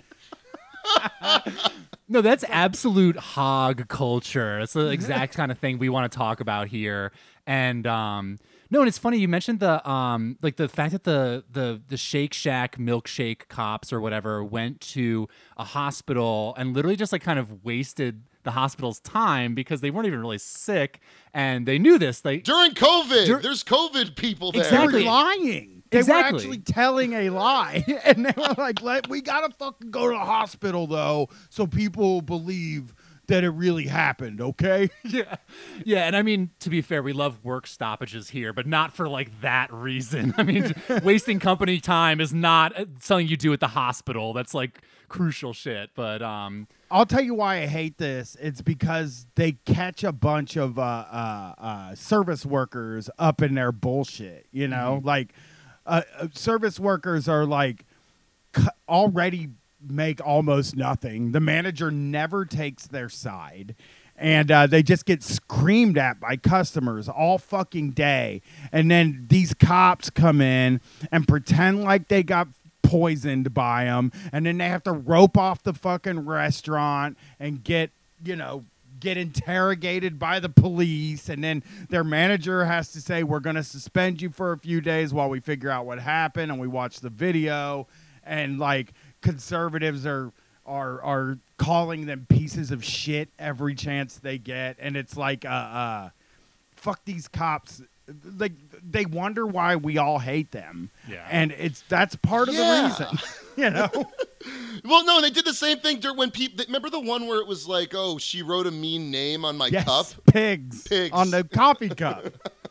No, that's absolute hog culture. It's the exact kind of thing we want to talk about here. And um no, and it's funny you mentioned the um like the fact that the the the Shake Shack milkshake cops or whatever went to a hospital and literally just like kind of wasted the hospital's time because they weren't even really sick and they knew this. Like During COVID, Dur- there's COVID people there. Exactly. They were lying. They Exactly. were actually telling a lie, and they were like, Let, "We gotta fucking go to the hospital though, so people believe that it really happened." Okay. yeah. Yeah, and I mean to be fair, we love work stoppages here, but not for like that reason. I mean, wasting company time is not uh, something you do at the hospital. That's like crucial shit, but um I'll tell you why I hate this. It's because they catch a bunch of uh, uh, uh, service workers up in their bullshit. You know, like uh, uh, service workers are like already make almost nothing. The manager never takes their side. And uh, they just get screamed at by customers all fucking day. And then these cops come in and pretend like they got poisoned by them. And then they have to rope off the fucking restaurant and get, you know, get interrogated by the police. And then their manager has to say, We're going to suspend you for a few days while we figure out what happened. And we watch the video. And like conservatives are are are calling them pieces of shit every chance they get and it's like uh uh fuck these cops like they wonder why we all hate them Yeah. and it's that's part of Yeah. the reason you know Well, no, they did the same thing dur- when people. Remember the one where it was like, "Oh, she wrote a mean name on my yes cup." pigs, Pigs. on the coffee cup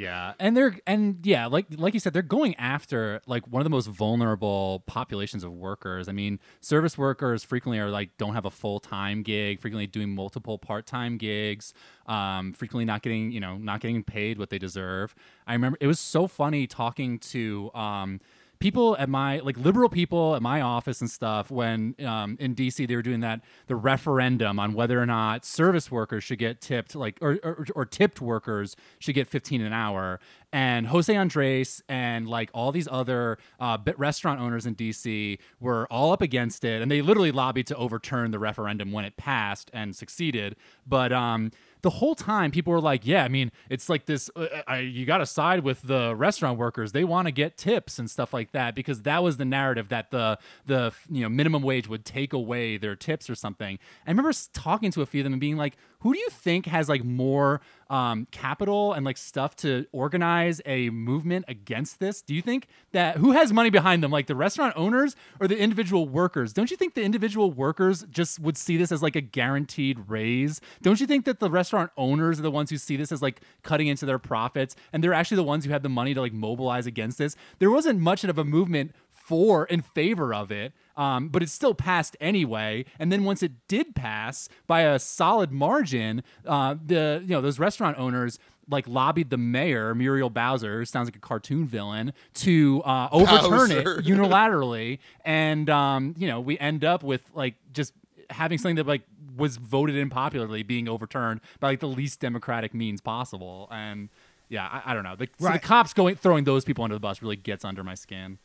Yeah, and they're and yeah, like like you said, they're going after like one of the most vulnerable populations of workers. I mean, service workers frequently are like don't have a full time gig, frequently doing multiple part time gigs, um, frequently not getting you know not getting paid what they deserve. I remember it was so funny talking to um, people at my like liberal people at my office and stuff when um, in DC they were doing that the referendum on whether or not service workers should get tipped like or, or, or tipped workers should get 15 an hour. And Jose Andres and like all these other uh, restaurant owners in DC were all up against it and they literally lobbied to overturn the referendum when it passed and succeeded. But um the whole time people were like yeah i mean it's like this uh, I, you got to side with the restaurant workers. They want to get tips and stuff like that because that was the narrative that the the you know minimum wage would take away their tips or something. I remember talking to a few of them and being like who do you think has like more um, capital and like stuff to organize a movement against this. Do you think that who has money behind them? Like the restaurant owners or the individual workers? Don't you think the individual workers just would see this as like a guaranteed raise? Don't you think that the restaurant owners are the ones who see this as like cutting into their profits and they're actually the ones who have the money to like mobilize against this? There wasn't much of a movement for in favor of it. Um, but it still passed anyway. And then once it did pass by a solid margin, uh, the you know those restaurant owners like lobbied the mayor Muriel Bowser, who sounds like a cartoon villain, to uh, overturn Bowser. it unilaterally, and um, you know we end up with like just having something that like was voted in popularly being overturned by like the least democratic means possible, and yeah, I, I don't know. The, so the cops going throwing those people under the bus really gets under my skin.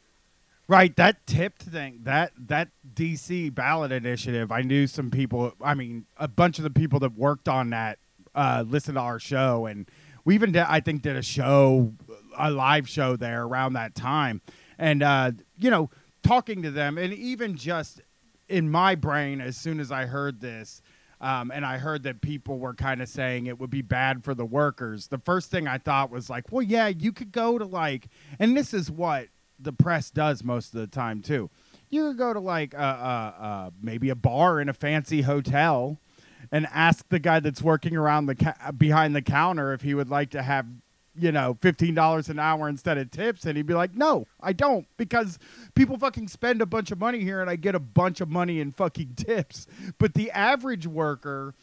Right, that tipped thing, that that DC ballot initiative. I knew some people. I mean, a bunch of the people that worked on that uh, listened to our show, and we even did, I think did a show, a live show there around that time, and uh, you know, talking to them, and even just in my brain, as soon as I heard this. Um, and I heard that people were kind of saying it would be bad for the workers. The first thing I thought was like, well, yeah, you could go to like, and this is what the press does most of the time too. You could go to like uh, maybe a bar in a fancy hotel and ask the guy that's working around the ca- behind the counter if he would like to have you know fifteen dollars an hour instead of tips, and he'd be like, "No, I don't," because people fucking spend a bunch of money here, and I get a bunch of money in fucking tips. But the average worker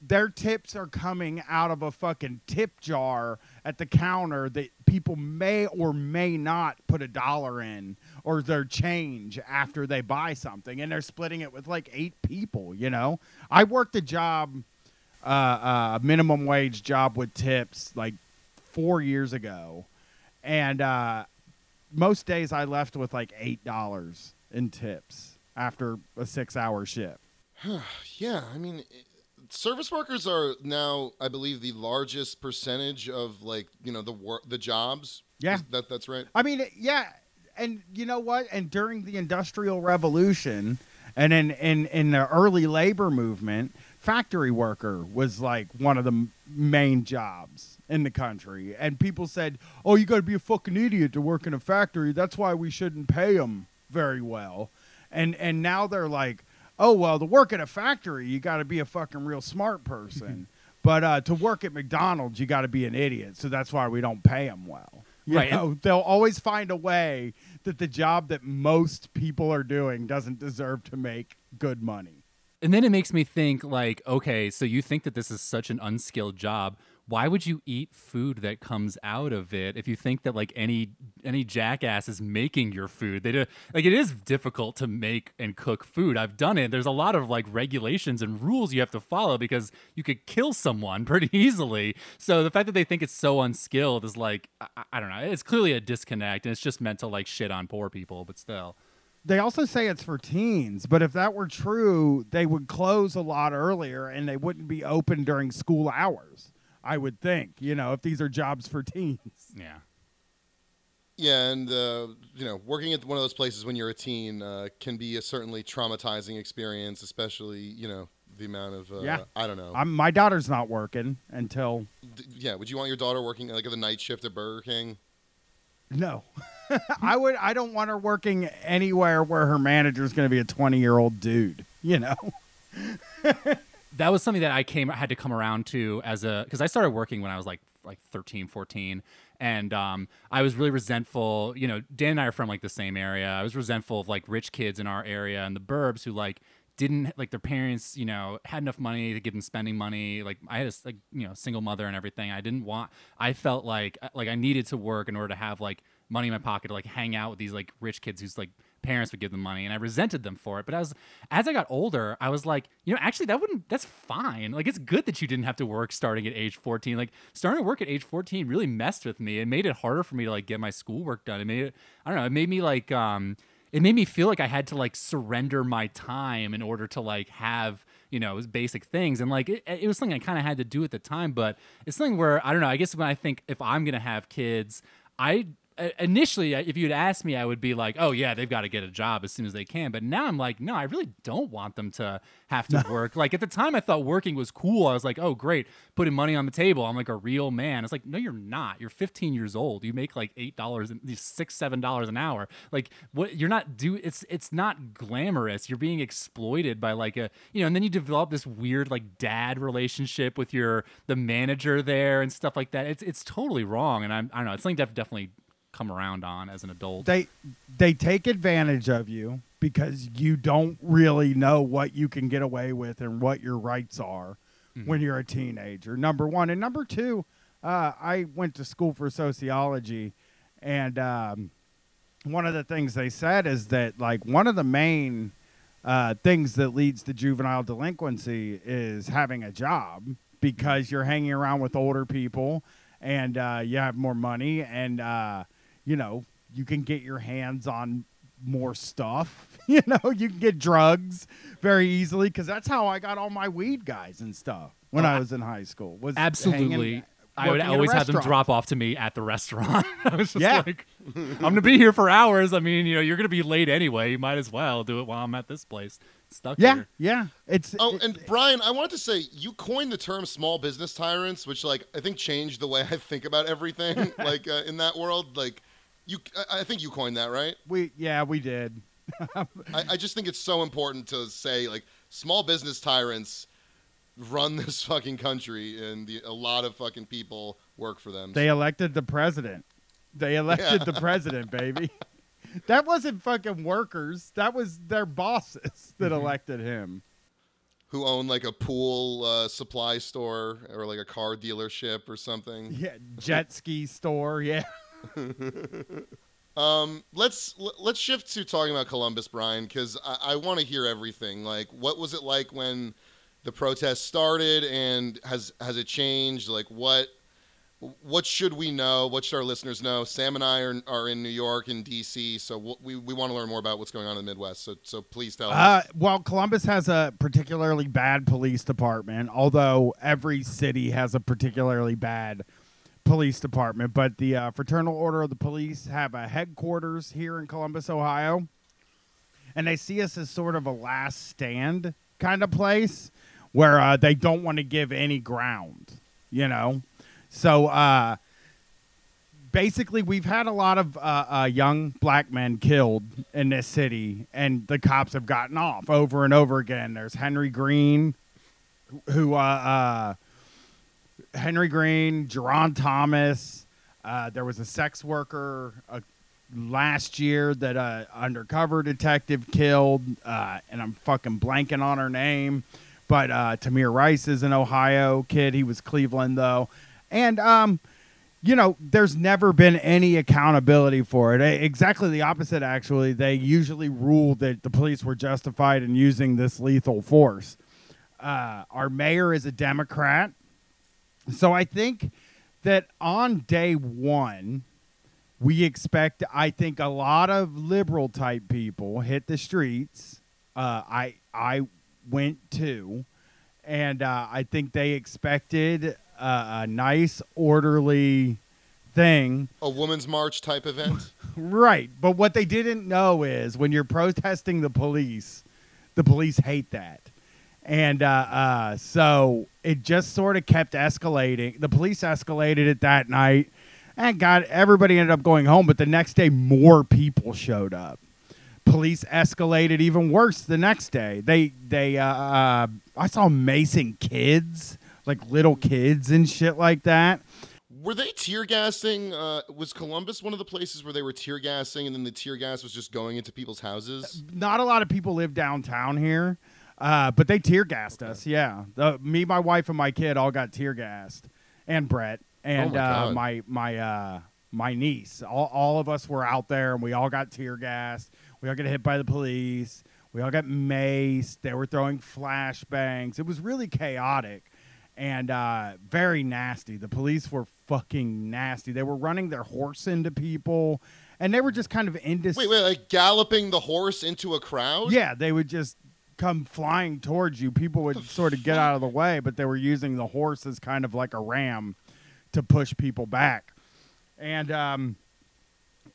their tips are coming out of a fucking tip jar at the counter that people may or may not put a dollar in or their change after they buy something and they're splitting it with like eight people you know? I worked a job uh, uh, a minimum wage job with tips like four years ago and uh, most days i left with like eight dollars in tips after a six hour shift. Yeah, I mean, i- service workers are now, I believe, the largest percentage of like you know the work the jobs. Yeah. Is that that's right. I mean, yeah, and you know what? And during the Industrial Revolution, and in in in the early labor movement, factory worker was like one of the m- main jobs in the country. And people said, "Oh, you got to be a fucking idiot to work in a factory. That's why we shouldn't pay them very well." And and now they're like, "Oh, well, to work at a factory, you got to be a fucking real smart person." But uh, to work at McDonald's, you got to be an idiot. So that's why we don't pay them well. You Right. know, they'll always find a way that the job that most people are doing doesn't deserve to make good money. And then it makes me think like, okay, so you think that this is such an unskilled job. Why would you eat food that comes out of it if you think that like any any jackass is making your food? They do, like it is difficult to make and cook food. I've done it. There's a lot of like regulations and rules you have to follow because you could kill someone pretty easily. So the fact that they think it's so unskilled is like I, I- don't know. It's clearly a disconnect and it's just meant to like shit on poor people, but still. They also say it's for teens, but if that were true, they would close a lot earlier and they wouldn't be open during school hours. I would think, you know, if these are jobs for teens. Yeah. Yeah, and uh, you know, working at one of those places when you're a teen uh, can be a certainly traumatizing experience, especially you know the amount of uh, Yeah. I don't know. I'm, my daughter's not working until D- yeah, would you want your daughter working like at the night shift at Burger King? no. I would. I don't want her working anywhere where her manager's going to be a 20 year old dude. You know. that was something that I came had to come around to as a because I started working when I was like like 13, 14 and um, I was really resentful. You know, Dan and I are from like the same area. I was resentful of like rich kids in our area and the burbs who like didn't like their parents, you know, had enough money to give them spending money. Like I had a like you know single mother and everything. I didn't want. I felt like like I needed to work in order to have like money in my pocket to like hang out with these like rich kids who's like parents would give them money and I resented them for it. But as as I got older, I was like, you know, actually that wouldn't that's fine. Like it's good that you didn't have to work starting at age 14. Like starting to work at age 14 really messed with me. It made it harder for me to like get my schoolwork done. It made it I don't know, it made me like um it made me feel like I had to like surrender my time in order to like have you know basic things and like it, it was something I kind of had to do at the time but it's something where I don't know I guess when I think if I'm gonna have kids I Uh, initially uh, if you'd asked me i would be like oh yeah they've got to get a job as soon as they can. But now i'm like no i really don't want them to have to work. Like at the time i thought working was cool. I was like oh great putting money on the table. I'm like a real man. It's like no you're not. You're 15 years old. You make like eight dollars and six seven dollars an hour. Like what you're not do it's it's not glamorous. You're being exploited by like a you know and then you develop this weird like dad relationship with your the manager there and stuff like that. It's it's totally wrong and i'm i don't know it's something definitely come around on as an adult. they they take advantage of you because you don't really know what you can get away with and what your rights are when you're a teenager. Number one and number two, uh, I went to school for sociology, and um, one of the things they said is that like one of the main uh, things that leads to juvenile delinquency is having a job because you're hanging around with older people and uh, you have more money and uh, you know you can get your hands on more stuff you know you can get drugs very easily because that's how i got all my weed guys and stuff when Oh, i I- was in high school was Absolutely. hanging- I would working at a always have them drop off to me at the restaurant. I was just Yeah. like, I'm gonna be here for hours. I mean, you know, you're gonna be late anyway. You might as well do it while I'm at this place. Stuck yeah here. yeah it's Oh, it- and Brian, I wanted to say you coined the term "small business tyrants," which, like, I think changed the way I think about everything. like uh, in that world, like, you, I, I think you coined that, right? we yeah we did I, I just think it's so important to say, like, small business tyrants run this fucking country, and the, a lot of fucking people work for them. They elected the president. They elected the president, baby. That wasn't fucking workers. That was their bosses that Mm-hmm. elected him. who own like a pool uh, supply store or like a car dealership or something. Yeah, jet ski store. Yeah. Um, let's let's shift to talking about Columbus, Brian, because I, I want to hear everything. Like, what was it like when the protest started, and has has it changed? Like, what what should we know? What should our listeners know? Sam and I are, are in New York and D.C., so w- we we want to learn more about what's going on in the Midwest. So so please tell Uh, us. well, Columbus has a particularly bad police department, although every city has a particularly bad police department. But the uh, Fraternal Order of the Police have a headquarters here in Columbus, Ohio, and they see us as sort of a last stand kind of place where uh, they don't want to give any ground, you know. So uh, basically, we've had a lot of uh, uh, young black men killed in this city, and the cops have gotten off over and over again. There's Henry Green, who uh, uh, Henry Green, Jerron Thomas. Uh, there was a sex worker uh, last year that a undercover detective killed, uh, and I'm fucking blanking on her name. But uh, Tamir Rice is an Ohio kid. He was Cleveland though, and um, you know, there's never been any accountability for it. Exactly the opposite, actually. They usually rule that the police were justified in using this lethal force. Uh, our mayor is a Democrat. So I think that on day one, we expect, I think, a lot of liberal type people hit the streets. Uh, I, I went to and uh, I think they expected uh, a nice, orderly thing. A women's march type event. Right. But what they didn't know is when you're protesting the police, the police hate that. And uh, uh, so it just sort of kept escalating. The police escalated it that night. And God, everybody ended up going home. But the next day, more people showed up. Police escalated even worse the next day. They, they, uh, uh, I saw macing kids, like little kids and shit like that. Were they tear gassing? Uh, was Columbus one of the places where they were tear gassing, and then the tear gas was just going into people's houses? not a lot of people live downtown here, uh, but they tear gassed us. Yeah, the, me, my wife, and my kid all got tear gassed, and Brett and Oh my uh, my my uh, my niece. All, all of us were out there, and we all got tear gassed. We all got hit by the police. We all got maced. They were throwing flashbangs. It was really chaotic and uh, very nasty. The police were fucking nasty. They were running their horse into people, and they were just kind of into. Wait, wait, like galloping the horse into a crowd? Yeah, they would just come flying towards you. People would sort of get out of the way, but they were using the horse as kind of like a ram to push people back. And um,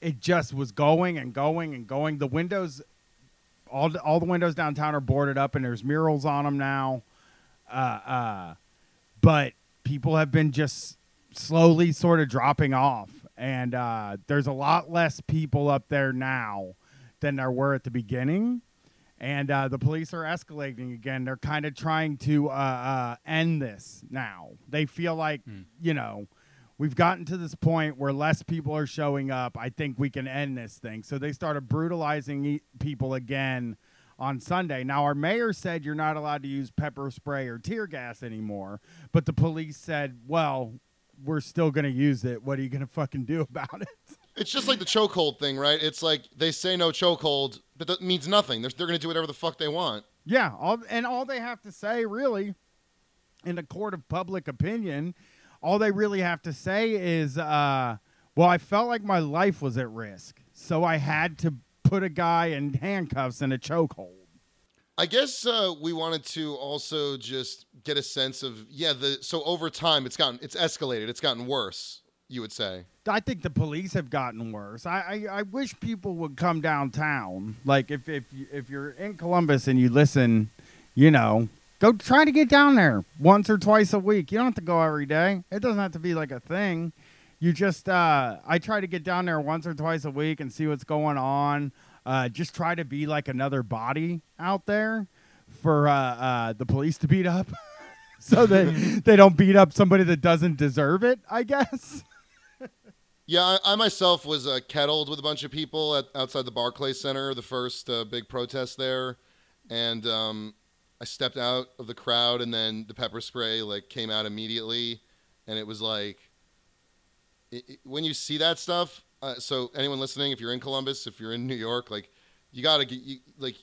it just was going and going and going. The windows, all all the windows downtown are boarded up, and there's murals on them now. Uh, uh, but people have been just slowly sort of dropping off, and uh, there's a lot less people up there now than there were at the beginning. And uh, the police are escalating again. They're kind of trying to uh, uh, end this now. They feel like, you know, we've gotten to this point where less people are showing up. I think we can end this thing. So they started brutalizing e- people again on Sunday. Now, our mayor said you're not allowed to use pepper spray or tear gas anymore, but the police said, well, we're still going to use it. What are you going to fucking do about it? It's just like the chokehold thing, right? It's like they say no chokehold, but that means nothing. They're, they're going to do whatever the fuck they want. Yeah, all, and all they have to say, really, in the court of public opinion, all they really have to say is, uh, "Well, I felt like my life was at risk, so I had to put a guy in handcuffs and a chokehold." I guess uh, we wanted to also just get a sense of yeah. The so over time, it's gotten it's escalated. It's gotten worse. You would say. I think the police have gotten worse. I, I, I wish people would come downtown. Like if if you- if you're in Columbus and you listen, you know, go try to get down there once or twice a week. You don't have to go every day. It doesn't have to be like a thing. You just uh, I try to get down there once or twice a week and see what's going on. Uh, just try to be like another body out there for uh, uh, the police to beat up, so that they don't beat up somebody that doesn't deserve it. I guess. Yeah, I, I myself was uh, kettled with a bunch of people at, outside the Barclays Center, the first uh, big protest there, and um, I stepped out of the crowd, and then the pepper spray like came out immediately, and it was like, it, it- when you see that stuff. Uh, so anyone listening, if you're in Columbus, if you're in New York, like you gotta get you, like.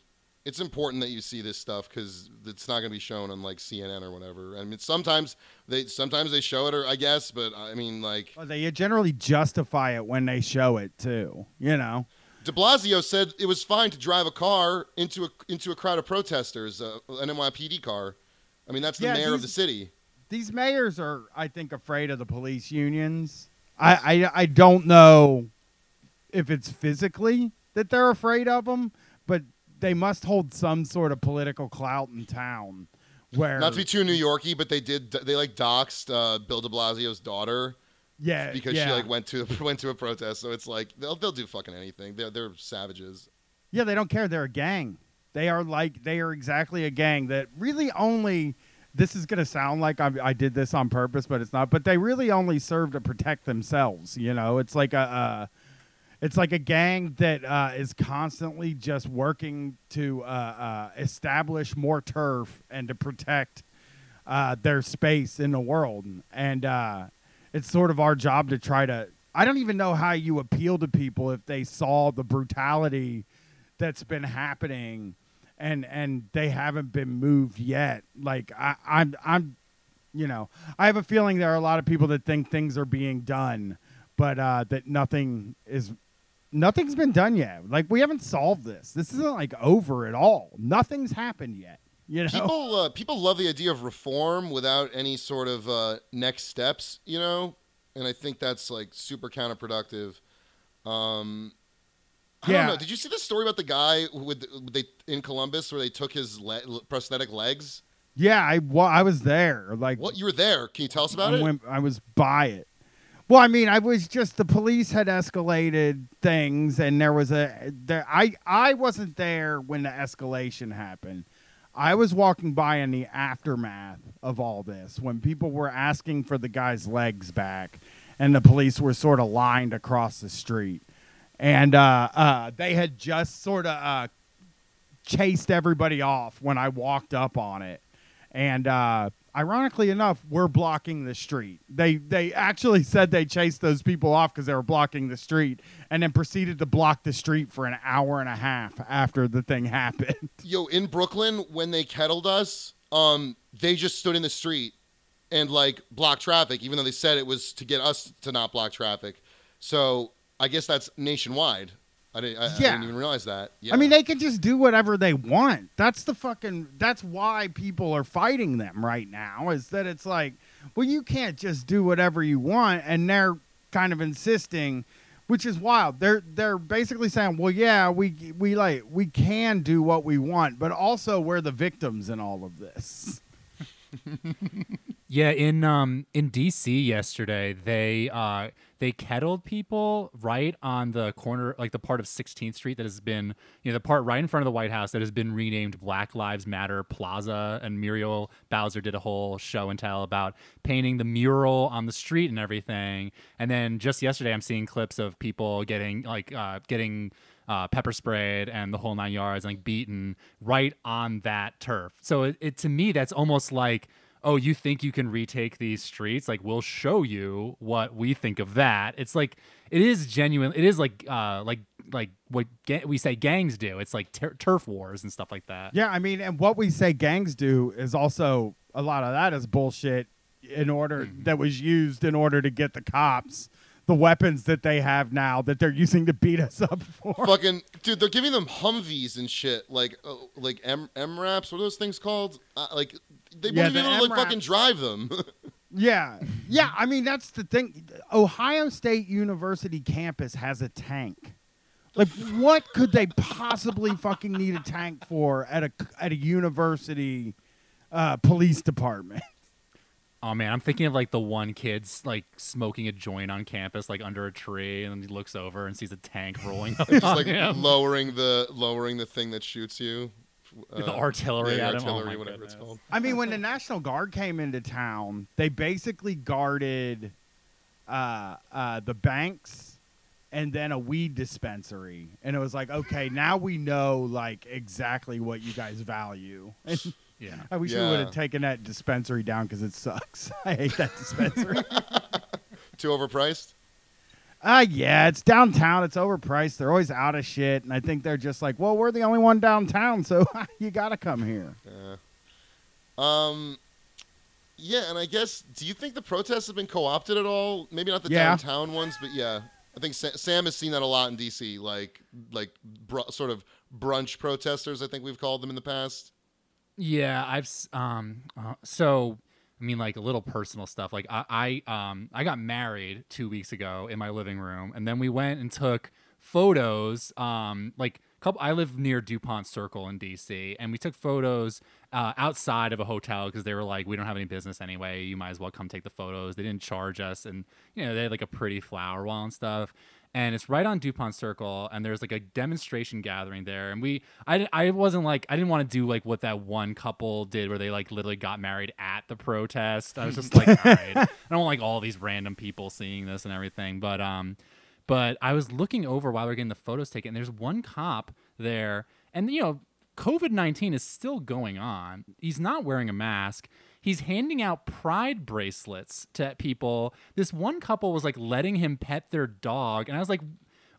It's important that you see this stuff because it's not going to be shown on like CNN or whatever. I mean, sometimes they sometimes they show it, or I guess, but I mean, like Well, they generally justify it when they show it too. You know. De Blasio said it was fine to drive a car into a into a crowd of protesters, uh, an NYPD car. I mean, that's the Yeah, mayor of the city. These mayors are, I think, afraid of the police unions. I, I, I don't know if it's physically that they're afraid of them, they must hold some sort of political clout in town. Where Not to be too New Yorky, but they did they like doxed uh, Bill De Blasio's daughter yeah, because yeah. she like went to went to a protest. So it's like they'll they'll do fucking anything. They're they're savages. Yeah, they don't care. They're a gang. They are like they are exactly a gang that really only. This is gonna sound like I, I did this on purpose, but it's not. But they really only serve to protect themselves. You know, it's like a, uh, it's like a gang that uh, is constantly just working to uh, uh, establish more turf and to protect uh, their space in the world. And uh, it's sort of our job to try to. I don't even know how you appeal to people if they saw the brutality that's been happening and and they haven't been moved yet. Like I, I'm I'm you know, I have a feeling there are a lot of people that think things are being done, but uh, that nothing is nothing's been done yet. Like we haven't solved this. This isn't like over at all. Nothing's happened yet. You know? People uh, people love the idea of reform without any sort of uh, next steps, you know, and I think that's like super counterproductive. Um, I Yeah. don't know. Did you see the story about the guy with they in Columbus where they took his le- prosthetic legs? yeah, I wa- I was there. Like What you were there? Can you tell us about I it? went- I was by it. Well, I mean, I was just the police had escalated things, and there was a there. I I wasn't there when the escalation happened. I was walking by in the aftermath of all this when people were asking for the guy's legs back, and the police were sort of lined across the street, and uh, uh, they had just sort of uh, chased everybody off when I walked up on it. And uh, ironically enough, we're blocking the street. They they actually said they chased those people off because they were blocking the street, and then proceeded to block the street for an hour and a half after the thing happened. Yo, in Brooklyn, when they kettled us, um, they just stood in the street and like blocked traffic, even though they said it was to get us to not block traffic. So I guess that's nationwide. I didn't, I, I didn't even realize that. Yeah. I mean, they can just do whatever they want. That's the fucking. That's why people are fighting them right now. Is that it's like, well, you can't just do whatever you want, and they're kind of insisting, which is wild. They're they're basically saying, well, yeah, we we like we can do what we want, but also we're the victims in all of this. Yeah, in um in DC yesterday, they uh they kettled people right on the corner, like the part of 16th Street that has been, you know, the part right in front of the White House that has been renamed Black Lives Matter Plaza. And Muriel Bowser did a whole show and tell about painting the mural on the street and everything. And then just yesterday, I'm seeing clips of people getting like uh, getting uh, pepper sprayed and the whole nine yards, like beaten right on that turf. So it, it to me, that's almost like, oh, you think you can retake these streets? Like we'll show you what we think of that. It's like it is genuine. It is like uh like like what ga- we say gangs do. It's like tur- turf wars and stuff like that. Yeah, I mean, and what we say gangs do is also a lot of that is bullshit. In order that was used in order to get the cops the weapons that they have now that they're using to beat us up for. Fucking dude, they're giving them Humvees and shit, like uh, like M M raps. What are those things called? Uh, like they Yeah, won't even the be able to like fucking drive them. Yeah, yeah. I mean, that's the thing. Ohio State University campus has a tank. Like, what could they possibly fucking need a tank for at a at a university uh, police department? Oh man, I'm thinking of like the one kid's like smoking a joint on campus, like under a tree, and he looks over and sees a tank rolling up Just on like him. lowering the lowering the thing that shoots you. With the Uh, artillery yeah, at him. Oh whatever goodness. it's called. I mean, when the National Guard came into town, they basically guarded uh, uh, the banks and then a weed dispensary, and it was like, okay, now we know like exactly what you guys value. And Yeah. I wish we would have taken that dispensary down because it sucks. I hate that dispensary. Too overpriced. Uh yeah, it's downtown. It's overpriced. They're always out of shit, and I think they're just like, well, we're the only one downtown, so you gotta come here. Yeah. Um, yeah, and I guess, do you think the protests have been co-opted at all? Maybe not the Yeah. downtown ones, but yeah, I think Sa- Sam has seen that a lot in DC, like like br- sort of brunch protesters. I think we've called them in the past. Yeah, I've um uh, so I mean like a little personal stuff. Like I I um I got married 2 weeks ago in my living room and then we went and took photos um like couple I live near Dupont Circle in DC and we took photos uh, outside of a hotel because they were like we don't have any business anyway. You might as well come take the photos. They didn't charge us and you know they had like a pretty flower wall and stuff and it's right on Dupont Circle, and there's like a demonstration gathering there, and we, I, I wasn't like, I didn't want to do like what that one couple did, where they like literally got married at the protest. I was just like, all right, I don't want like all these random people seeing this and everything, but um, but I was looking over while we are getting the photos taken, and there's one cop there, and you know, COVID nineteen is still going on. He's not wearing a mask. He's handing out pride bracelets to people. This one couple was like letting him pet their dog, and I was like,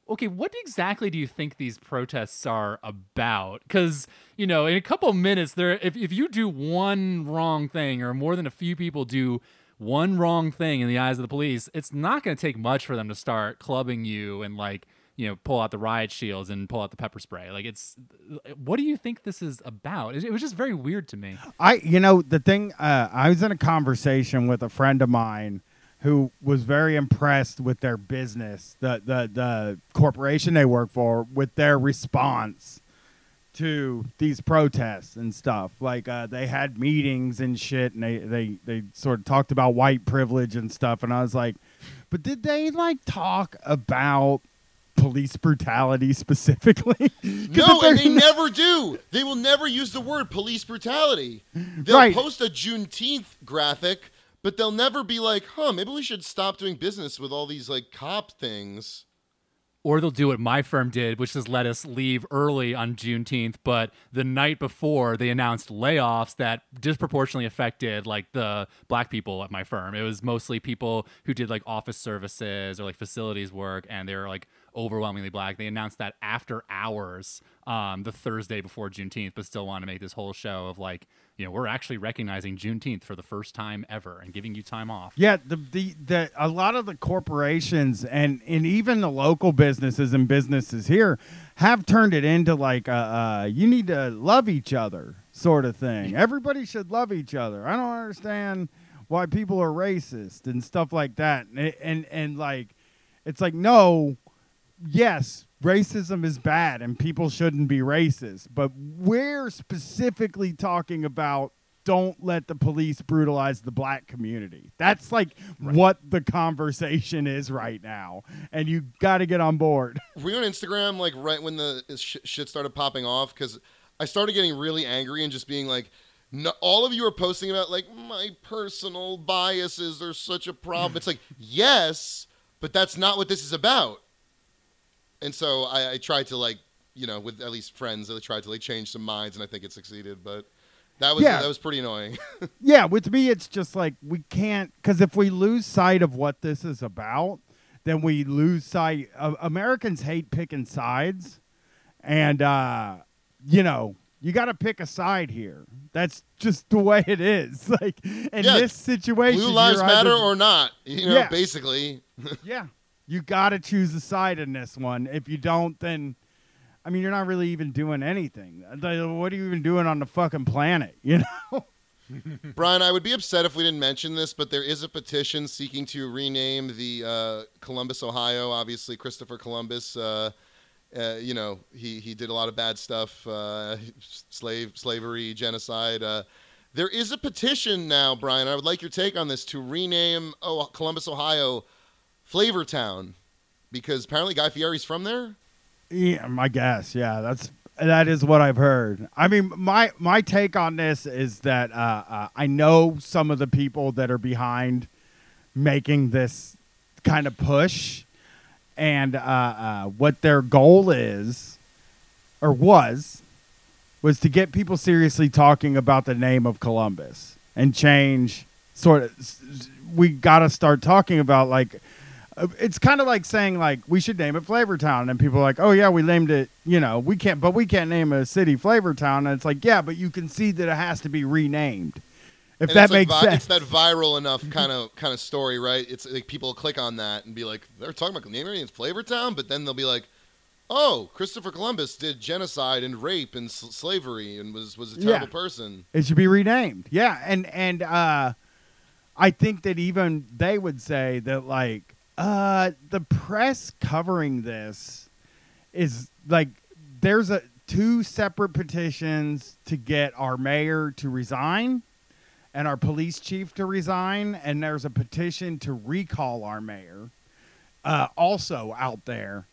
okay, what exactly do you think these protests are about? Because you know, in a couple minutes, there, if if you do one wrong thing, or more than a few people do one wrong thing in the eyes of the police, it's not going to take much for them to start clubbing you and like you know pull out the riot shields and pull out the pepper spray. Like it's, what do you think this is about? It, was just very weird to me. I, you know, the thing, uh, I was in a conversation with a friend of mine who was very impressed with their business, the, the, the corporation they work for, with their response to these protests and stuff. Like, uh, they had meetings and shit, and they, they, they sort of talked about white privilege and stuff. And I was like, but did they, like, talk about police brutality specifically. No, and they're they never do. They will never use the word police brutality. They'll Right. post a Juneteenth graphic, but they'll never be like, huh, maybe we should stop doing business with all these like cop things. Or they'll do what my firm did, which is let us leave early on Juneteenth, but the night before they announced layoffs that disproportionately affected like the black people at my firm. It was mostly people who did like office services or like facilities work, and they were like overwhelmingly black. They announced that after hours, um, the Thursday before Juneteenth, but still want to make this whole show of like, you know, we're actually recognizing Juneteenth for the first time ever and giving you time off. Yeah, the, the the a lot of the corporations and and even the local businesses and businesses here have turned it into like a, uh, you need to love each other sort of thing. Everybody should love each other. I don't understand why people are racist and stuff like that. And and, and like it's like no, yes, racism is bad and people shouldn't be racist, but we're specifically talking about don't let the police brutalize the black community. That's like what the conversation is right now, and you got to get on board. Were you on Instagram like right when the uh, sh- shit started popping off? Because I started getting really angry and just being like, no, all of you are posting about like my personal biases are such a problem. it's like yes, but that's not what this is about. And so I, I tried to like you know with at least friends I tried to like change some minds and I think it succeeded, but. That was Yeah. that was pretty annoying. yeah, with me, it's just like we can't because if we lose sight of what this is about, then we lose sight. Of, Americans hate picking sides, and uh, you know you got to pick a side here. That's just the way it is. Like in Yeah, this situation, Blue lives matter either- or not, you know, Yeah. basically. yeah, you got to choose a side in this one. If you don't, then I mean, you're not really even doing anything. What are you even doing on the fucking planet? You know. Brian, I would be upset if we didn't mention this, but there is a petition seeking to rename the uh, Columbus, Ohio. Obviously, Christopher Columbus. Uh, uh, you know, he he did a lot of bad stuff, uh, slave slavery, genocide. Uh, there is a petition now, Brian. I would like your take on this to rename oh, Columbus, Ohio, Flavortown, because apparently Guy Fieri's from there. Yeah, my guess. Yeah, that's that is what I've heard. I mean, my my take on this is that uh, uh, I know some of the people that are behind making this kind of push, and uh, uh, what their goal is, or was, was to get people seriously talking about the name of Columbus and change. Sort of, we got to start talking about like it's kind of like saying like we should name it Flavortown, and people are like, oh yeah, we named it. You know, we can't, but we can't name a city Flavortown. And it's like, yeah, but you can see that it has to be renamed. If And that it's like makes vi- sense. It's that viral enough kind of kind of story, right? It's like people click on that and be like, they're talking about naming it Flavortown, but then they'll be like, oh, Christopher Columbus did genocide and rape and s- slavery and was was a Yeah. terrible person. It should be renamed. Yeah, and and uh, I think that even they would say that like uh, the press covering this is like there's a two separate petitions to get our mayor to resign and our police chief to resign, and there's a petition to recall our mayor uh, also out there,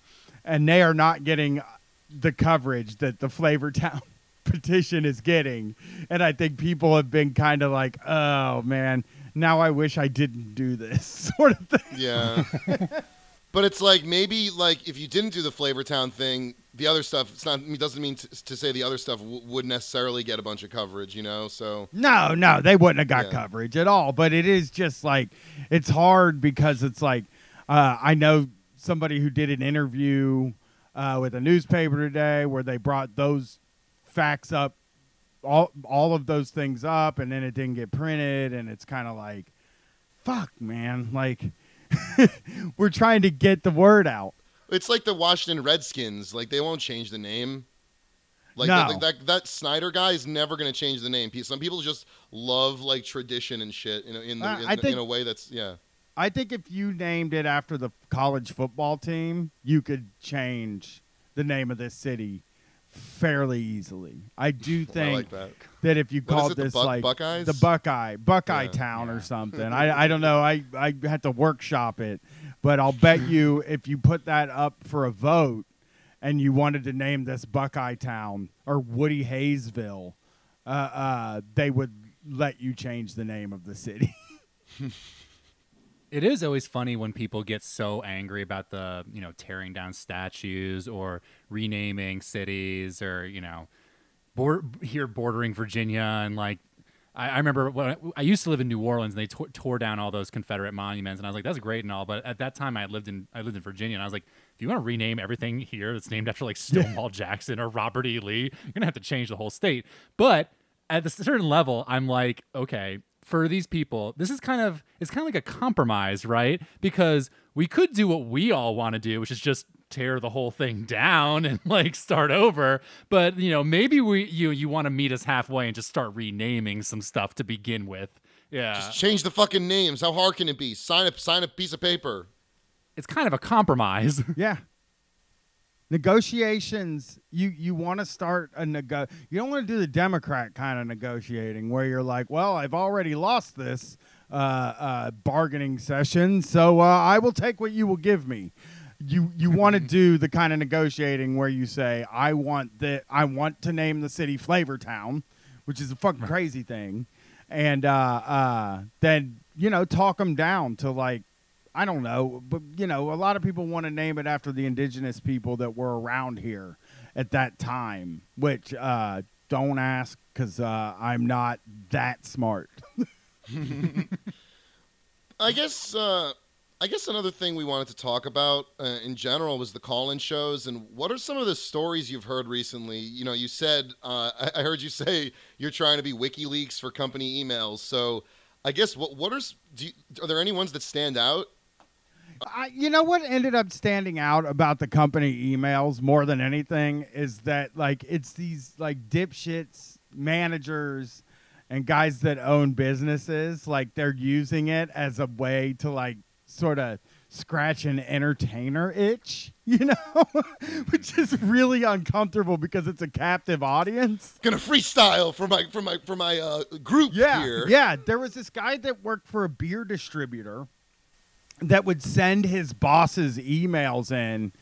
and they are not getting the coverage that the Flavor Town petition is getting. And I think people have been kind of like, oh man, now I wish I didn't do this sort of thing. Yeah. but it's like maybe like if you didn't do the Flavor Town thing, the other stuff it's not it doesn't mean to, to say the other stuff w- would necessarily get a bunch of coverage, you know? So No, no, they wouldn't have got Yeah. coverage at all. But it is just like it's hard because it's like uh, I know somebody who did an interview uh, with a newspaper today where they brought those facts up, all all of those things up, and then it didn't get printed, and it's kind of like, fuck, man, like we're trying to get the word out. It's like the Washington Redskins. Like they won't change the name. Like No. that, like that, that Snyder guy is never going to change the name. Some people just love like tradition and shit. You know, in the, Uh, in, I think- in a way that's yeah. I think if you named it after the college football team, you could change the name of this city fairly easily. I do I think like that. that if you What is called it, the this Buck- like Buckeyes? the Buckeye Buckeye Yeah. Town Yeah. or something, I I don't know. I I had to workshop it, but I'll bet you if you put that up for a vote and you wanted to name this Buckeye Town or Woody Hayesville, uh, uh, they would let you change the name of the city. It is always funny when people get so angry about the, you know, tearing down statues or renaming cities or, you know, bor- here bordering Virginia and like I, I remember when I, I used to live in New Orleans and they tore tore down all those Confederate monuments and I was like that's great and all but at that time I lived in I lived in Virginia and I was like if you want to rename everything here that's named after like Stonewall Jackson or Robert E. Lee you're gonna have to change the whole state but at a certain level I'm like okay for these people, this is kind of it's kind of like a compromise, right? Because we could do what we all want to do, which is just tear the whole thing down and like start over. But you know, maybe we you you want to meet us halfway and just start renaming some stuff to begin with. Yeah, Just change the fucking names. How hard can it be? Sign a sign a piece of paper. it's kind of a compromise. yeah. Negotiations you you want to start a nego you don't want to do the democrat kind of negotiating where you're like well i've already lost this uh, uh, bargaining session so uh, i will take what you will give me. You you want to do the kind of negotiating where you say i want that i want to name the city flavor town which is a fucking crazy thing and uh, uh, then you know talk them down to like I don't know, but you know, a lot of people want to name it after the indigenous people that were around here at that time, which uh, don't ask because uh, I'm not that smart. I guess uh, I guess another thing we wanted to talk about uh, in general was the call-in shows and what are some of the stories you've heard recently? You know, you said uh, I, I heard you say you're trying to be WikiLeaks for company emails. So I guess what what are do you, are there any ones that stand out? I, you know what ended up standing out about the company emails more than anything is that like it's these like dipshits managers and guys that own businesses like they're using it as a way to like sort of scratch an entertainer itch you know? Which is really uncomfortable because it's a captive audience. Gonna freestyle for my for my for my uh, group yeah, here. Yeah, there was this guy that worked for a beer distributor that would send his bosses emails in.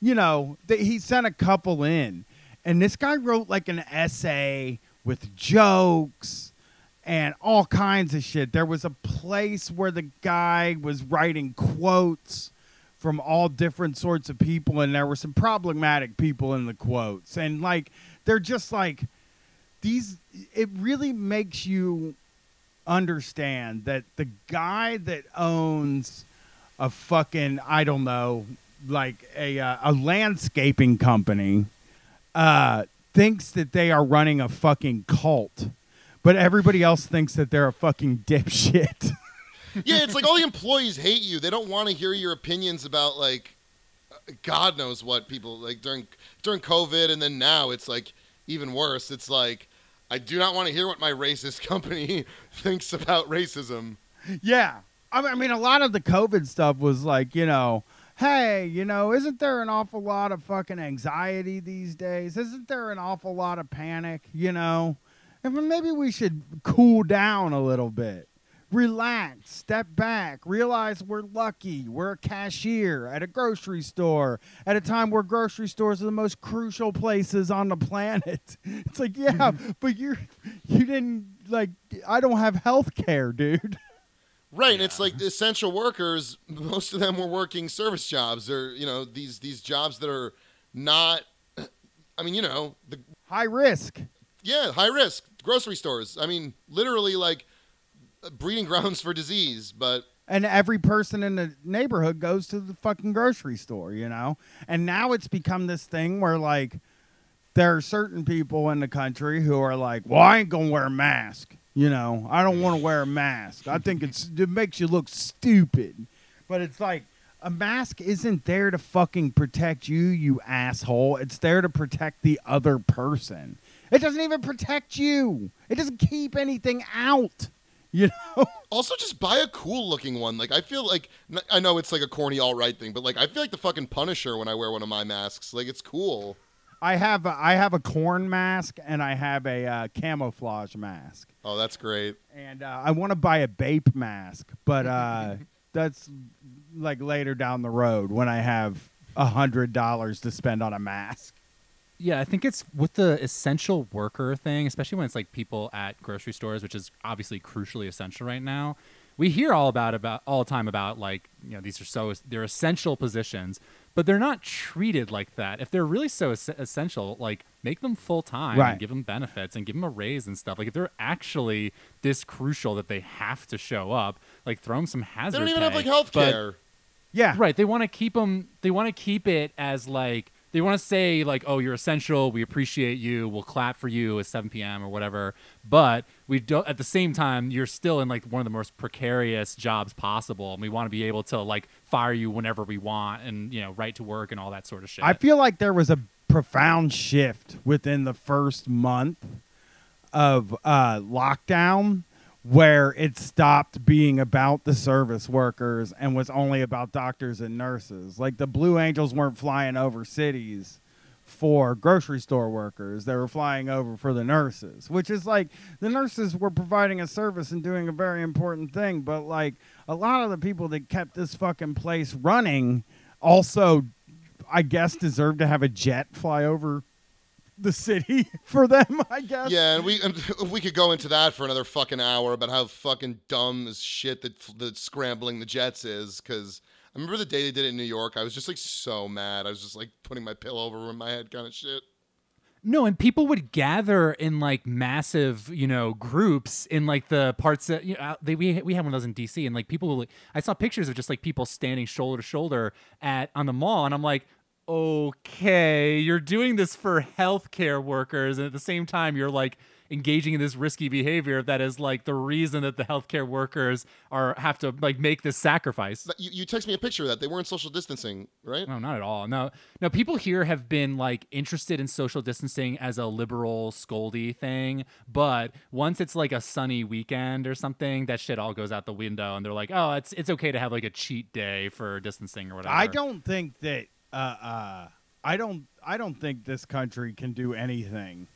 You know, that he sent a couple in, and this guy wrote like an essay with jokes and all kinds of shit. There was a place where the guy was writing quotes from all different sorts of people, and there were some problematic people in the quotes, and like they're just like these it really makes you understand that the guy that owns a fucking I don't know like a uh, a landscaping company uh thinks that they are running a fucking cult but everybody else thinks that they're a fucking dipshit yeah, it's like all the employees hate you. They don't want to hear your opinions about like God knows what people like during during COVID, and then now it's like even worse. It's like I do not want to hear what my racist company thinks about racism. Yeah. I mean, a lot of the COVID stuff was like, you know, hey, you know, isn't there an awful lot of fucking anxiety these days? Isn't there an awful lot of panic, you know? And maybe we should cool down a little bit. Relax, step back, realize we're lucky. We're a cashier at a grocery store at a time where grocery stores are the most crucial places on the planet. It's like, yeah, mm-hmm. but you're you didn't like I don't have health care, dude. Right, and it's like the essential workers. Most of them were working service jobs, or you know these these jobs that are not. I mean, you know, the High risk. yeah, high risk grocery stores. I mean, literally like uh, breeding grounds for disease. But And every person in the neighborhood goes to the fucking grocery store, you know? And now it's become this thing where, like, there are certain people in the country who are like, well, I ain't going to wear a mask. You know, I don't want to wear a mask. I think it's it makes you look stupid. But it's like, a mask isn't there to fucking protect you, you asshole. It's there to protect the other person. It doesn't even protect you. It doesn't keep anything out. You know? also, just buy a cool looking one. Like I feel like I know it's like a corny all right thing, but like I feel like the fucking Punisher when I wear one of my masks. Like it's cool. I have a, I have a corn mask and I have a uh, camouflage mask, Oh, that's great. and uh, I want to buy a Bape mask, but uh, that's like later down the road when I have a hundred dollars to spend on a mask. Yeah, I think it's with the essential worker thing, especially when it's like people at grocery stores, which is obviously crucially essential right now. We hear all about about all the time about like you know these are so they're essential positions, but they're not treated like that. If they're really so es- essential, like make them full time, Right. and give them benefits, and give them a raise and stuff. Like if they're actually this crucial that they have to show up, like throw them some hazard. They don't even have like health care. Yeah, Right. They want to keep them. They want to keep it as like they want to say like, oh, you're essential. We appreciate you. We'll clap for you at 7 p.m. or whatever. But we don't. At the same time, you're still in like one of the most precarious jobs possible, and we want to be able to like fire you whenever we want, and you know, right to work and all that sort of shit. I feel like there was a profound shift within the first month of uh, lockdown where it stopped being about the service workers and was only about doctors and nurses. Like the Blue Angels weren't flying over cities for grocery store workers. They were flying over for the nurses, which is like the nurses were providing a service and doing a very important thing. But like a lot of the people that kept this fucking place running also, I guess, deserve to have a jet fly over the city for them, I guess. Yeah, and we and we could go into that for another fucking hour about how fucking dumb this shit that that scrambling the jets is. Because I remember the day they did it in New York, I was just like so mad. I was just like putting my pillow over my head, kind of shit. No, and people would gather in like massive, you know, groups in like the parts that you know they we we had one of those in DC, and like people, would, like, I saw pictures of just like people standing shoulder to shoulder at on the mall, and I'm like, okay, you're doing this for healthcare workers, and at the same time, you're like engaging in this risky behavior that is like the reason that the healthcare workers are have to like make this sacrifice. You, you text me a picture of that. They weren't social distancing, right? No, not at all. No, no. People here have been like interested in social distancing as a liberal scoldy thing, but once it's like a sunny weekend or something, that shit all goes out the window, and they're like, "Oh, it's it's okay to have like a cheat day for distancing or whatever." I don't think that uh, uh, I don't I don't think this country can do anything.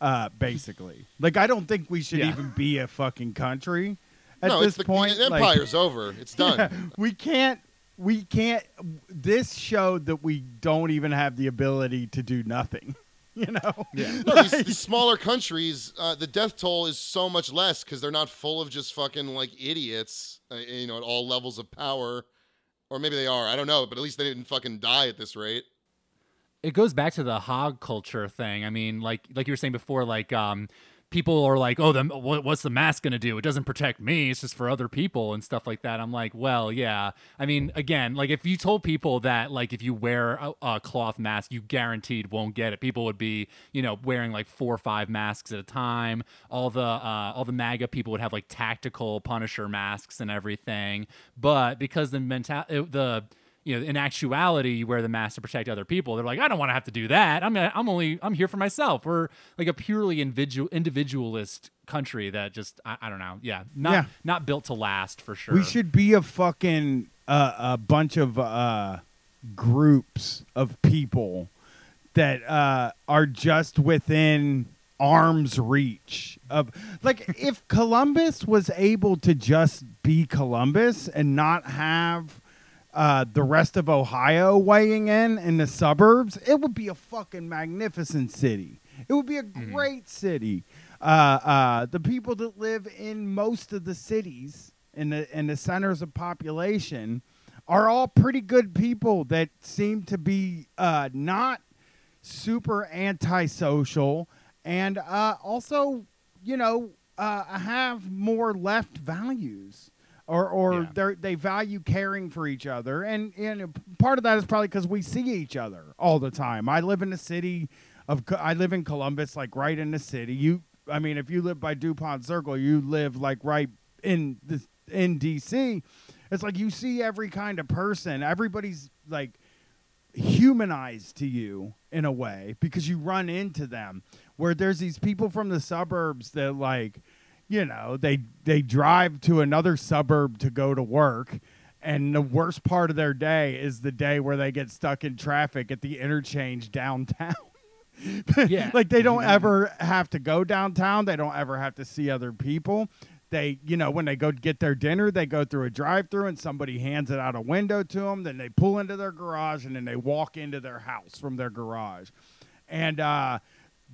Uh, basically, like I don't think we should Yeah. even be a fucking country at no, this it's the, point. the like- empire's over. It's done. we can't. We can't. This showed that we don't even have the ability to do nothing. You know. Yeah. No, these, these smaller countries, uh, the death toll is so much less because they're not full of just fucking like idiots, uh, you know, at all levels of power. Or maybe they are. I don't know, but at least they didn't fucking die at this rate. it goes back to the hog culture thing. I mean, like like you were saying before, like um, people are like, "Oh, the what, what's the mask gonna do? It doesn't protect me. It's just for other people and stuff like that." I'm like, well, yeah. I mean, again, like if you told people that like if you wear a, a cloth mask, you guaranteed won't get it. People would be, you know, wearing like four or five masks at a time. All the uh, all the MAGA people would have like tactical Punisher masks and everything. But because the mental the you know, in actuality, you wear the mask to protect other people. They're like, I don't want to have to do that. I'm, I'm only, I'm here for myself. We're like a purely individual, individualist country that just, I, I don't know, yeah, not, Yeah. not built to last for sure. We should be a fucking uh, a bunch of uh, groups of people that uh, are just within arm's reach of like if Columbus was able to just be Columbus and not have uh, the rest of Ohio weighing in in the suburbs, it would be a fucking magnificent city. It would be a great city. Uh, uh, the people that live in most of the cities and the and the centers of population are all pretty good people that seem to be uh, not super antisocial and uh, also, you know, uh, have more left values. Or, or Yeah. they value caring for each other, and and part of that is probably because we see each other all the time. I live in the city of I live in Columbus, like right in the city. You, I mean, if you live by Dupont Circle, you live like right in the in DC. It's like you see every kind of person. Everybody's like humanized to you in a way because you run into them where there's these people from the suburbs that like you know they they drive to another suburb to go to work and the worst part of their day is the day where they get stuck in traffic at the interchange downtown. Yeah. like they don't ever have to go downtown. They don't ever have to see other people. They you know when they go get their dinner they go through a drive-through and somebody hands it out a window to them then they pull into their garage and then they walk into their house from their garage. And uh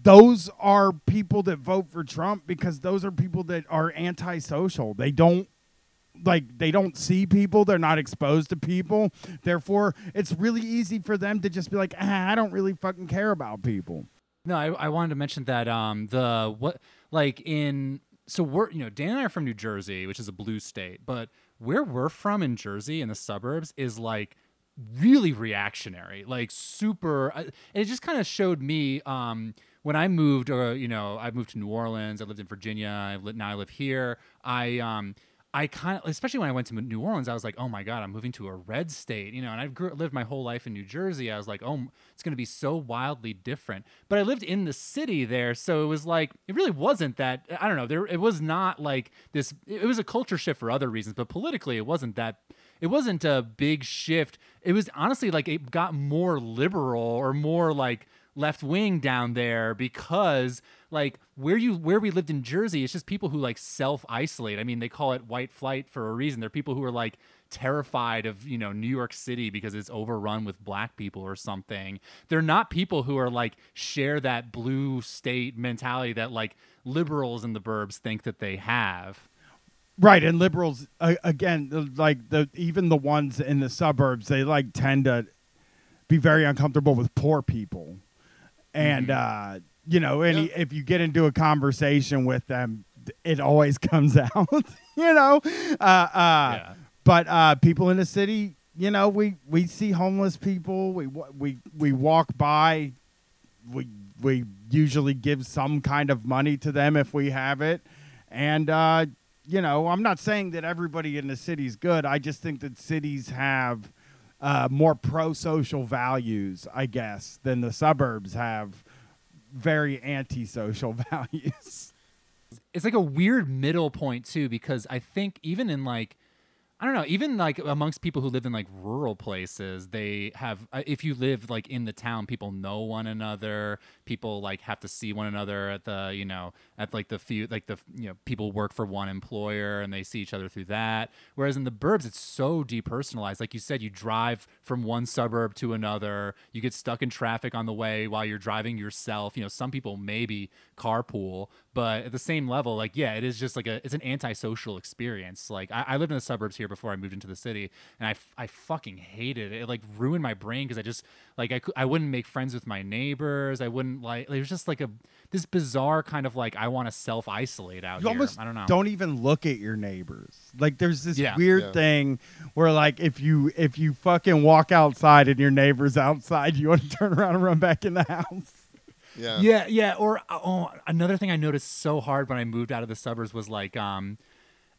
those are people that vote for Trump because those are people that are antisocial. They don't like they don't see people, they're not exposed to people. Therefore, it's really easy for them to just be like, ah, I don't really fucking care about people. No, I, I wanted to mention that um the what like in so we're you know Dan and I are from New Jersey, which is a blue state, but where we're from in Jersey in the suburbs is like really reactionary, like super. And it just kind of showed me um when I moved, or you know, I moved to New Orleans. I lived in Virginia. I now I live here. I um. I kind of, especially when I went to New Orleans, I was like, oh my God, I'm moving to a red state, you know, and I've grew, lived my whole life in New Jersey. I was like, oh, it's going to be so wildly different. But I lived in the city there. So it was like, it really wasn't that, I don't know, there, it was not like this, it was a culture shift for other reasons, but politically, it wasn't that, it wasn't a big shift. It was honestly like it got more liberal or more like, left wing down there because like where you where we lived in Jersey, it's just people who like self isolate. I mean, they call it white flight for a reason. They're people who are like terrified of you know New York City because it's overrun with black people or something. They're not people who are like share that blue state mentality that like liberals in the burbs think that they have. Right, and liberals uh, again, like the even the ones in the suburbs, they like tend to be very uncomfortable with poor people, and uh, you know, any if you get into a conversation with them, it always comes out, you know. Uh, uh, Yeah. But uh, people in the city, you know, we we see homeless people, we we we walk by, we we usually give some kind of money to them if we have it, and uh, you know, I'm not saying that everybody in the city's good. I just think that cities have uh, more pro-social values, I guess, than the suburbs have very anti-social values. it's like a weird middle point too because i think even in like i don't know even like amongst people who live in like rural places they have uh, if you live like in the town people know one another people like have to see one another at the you know at like the few like the you know people work for one employer and they see each other through that. Whereas in the burbs it's so depersonalized. Like you said you drive from one suburb to another. You get stuck in traffic on the way while you're driving yourself. You know some people maybe carpool but at the same level like yeah it is just like a it's an antisocial experience. Like i, I lived in the suburbs here before i moved into the city and i, fucking hated it. It like ruined my brain because i just like I, I wouldn't make friends with my neighbors. I wouldn't like it was just like a this bizarre kind of like i want to self-isolate out You here almost i don't know don't even look at your neighbors. Like there's this Yeah. weird Yeah. thing where like if you if you fucking walk outside and your neighbor's outside, you want to turn around and run back in the house. Yeah. Yeah, yeah. Or oh, another thing I noticed so hard when I moved out of the suburbs was like, um,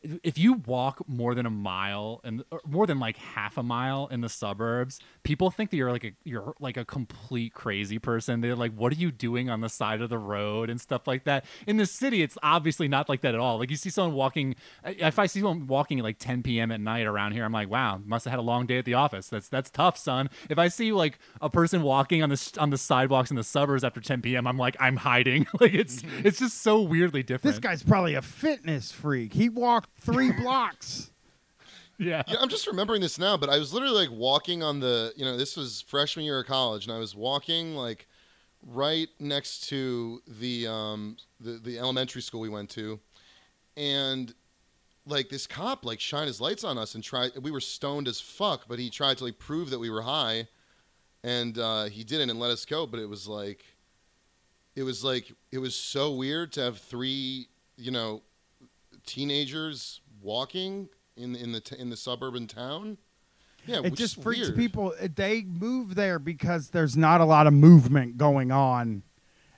if- you walk more than a mile and more than like half a mile in the suburbs, people think that you're like a you're like a complete crazy person. They're like, "What are you doing on the side of the road?" and stuff like that. In the city, it's obviously not like that at all. Like you see someone walking. If I see someone walking at like 10 p.m. at night around here, I'm like, "Wow, must have had a long day at the office. That's that's tough, son." If I see like a person walking on the on the sidewalks in the suburbs after 10 p.m., I'm like, "I'm hiding." like it's mm-hmm. it's just so weirdly different. This guy's probably a fitness freak. He walked three blocks. yeah. Yeah, I'm just remembering this now, but I was literally like walking on the, you know, this was freshman year of college, and I was walking like right next to the um the, the elementary school we went to, and like this cop like shined his lights on us and tried. We were stoned as fuck, but he tried to like prove that we were high, and uh, he didn't and let us go. But it was like, it was like it was so weird to have three, you know, teenagers walking in in the t- in the suburban town. Yeah, it just freaks weird. people. Eh, they move there because there's not a lot of movement going on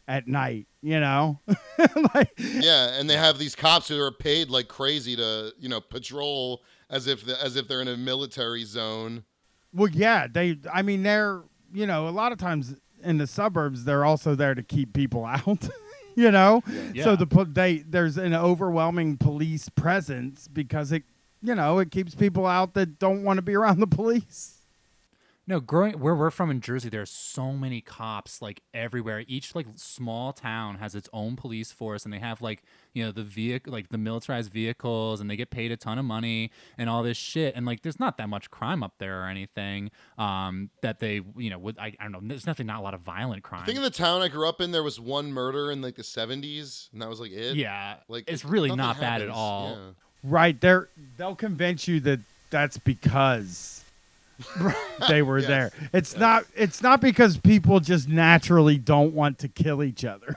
at night. You know, like Yeah, and they have these cops who are paid like crazy to you know patrol as if the, as if they're in a military zone. Well, yeah, they. I mean, they're you know a lot of times in the suburbs they're also there to keep people out. You know, Yeah. so the po- they there's an overwhelming police presence because it you know it keeps people out that don't want to be around the police. No, growing where we're from in Jersey, there's so many cops like everywhere. Each like small town has its own police force, and they have like you know the vehicle, like the militarized vehicles, and they get paid a ton of money and all this shit. And like, there's not that much crime up there or anything. Um, that they you know would I, I don't know. There's nothing, not a lot of violent crime. I think in the town I grew up in, there was one murder in like the '70s, and that was like it. yeah, like it's it- really nothing not bad at happens. all. Yeah. Right? They're they'll convince you that that's because they were Yes. there. It's not. It's not because people just naturally don't want to kill each other.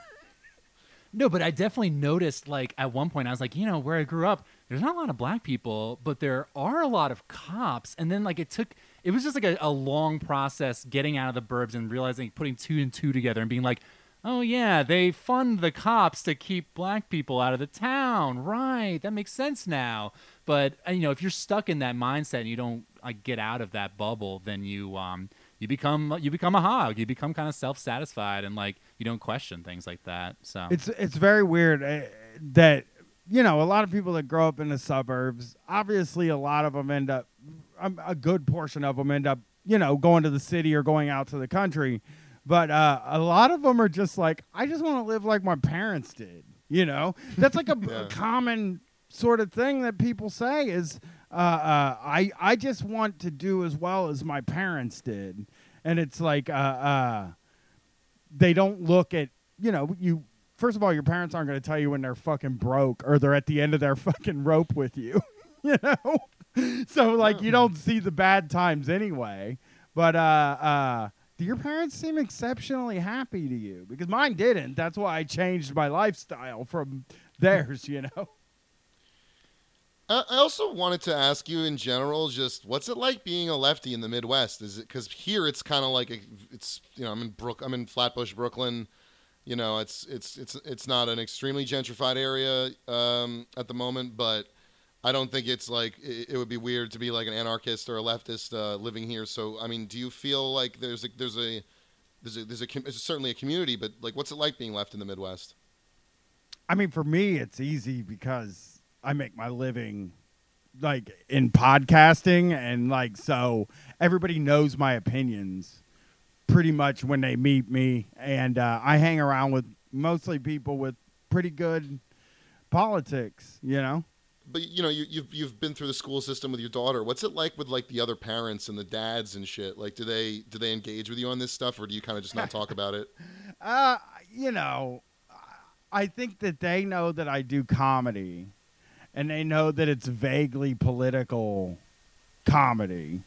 No, but I definitely noticed like at one point I was like, you know, where I grew up, there's not a lot of black people, but there are a lot of cops. And then like it took it was just like a, a long process getting out of the burbs and realizing putting two and two together and being like, Oh yeah, they fund the cops to keep black people out of the town. Right, that makes sense now. But uh, you know, if you're stuck in that mindset and you don't like get out of that bubble, then you um you become you become a hog. You become kind of self-satisfied and like you don't question things like that. So It's it's very weird uh, that you know a lot of people that grow up in the suburbs. Obviously, a lot of them end up um, a good portion of them end up you know going to the city or going out to the country. But uh, a lot of them are just like, I just want to live like my parents did. You know, that's like a, a common sort of thing that people say is, uh, uh, I I just want to do as well as my parents did, and it's like, uh, uh, they don't look at you know you first of all your parents aren't going to tell you when they're fucking broke or they're at the end of their fucking rope with you you know? So like you don't see the bad times anyway. But uh uh do your parents seem exceptionally happy to you? Because mine didn't. That's why i changed my lifestyle from theirs you know I also wanted to ask you in general, just what's it like being a lefty in the Midwest? Is it because here it's kind of like a, it's you know I'm in Brook I'm in Flatbush, Brooklyn. You know it's it's it's it's not an extremely gentrified area um, at the moment, but I don't think it's like it, it would be weird to be like an anarchist or a leftist uh, living here. So I mean, do you feel like there's a there's a there's a there's a there's certainly a community, but like what's it like being left in the Midwest? I mean, for me, it's easy because I make my living like in podcasting, and like so everybody knows my opinions pretty much when they meet me, and uh, I hang around with mostly people with pretty good politics, you know. But you know, you, you've you've been through the school system with your daughter. What's it like with like the other parents and the dads and shit? Like, do they do they engage with you on this stuff, or do you kind of just not talk about it? Uh, you know, I think that they know that I do comedy, and they know that it's vaguely political comedy,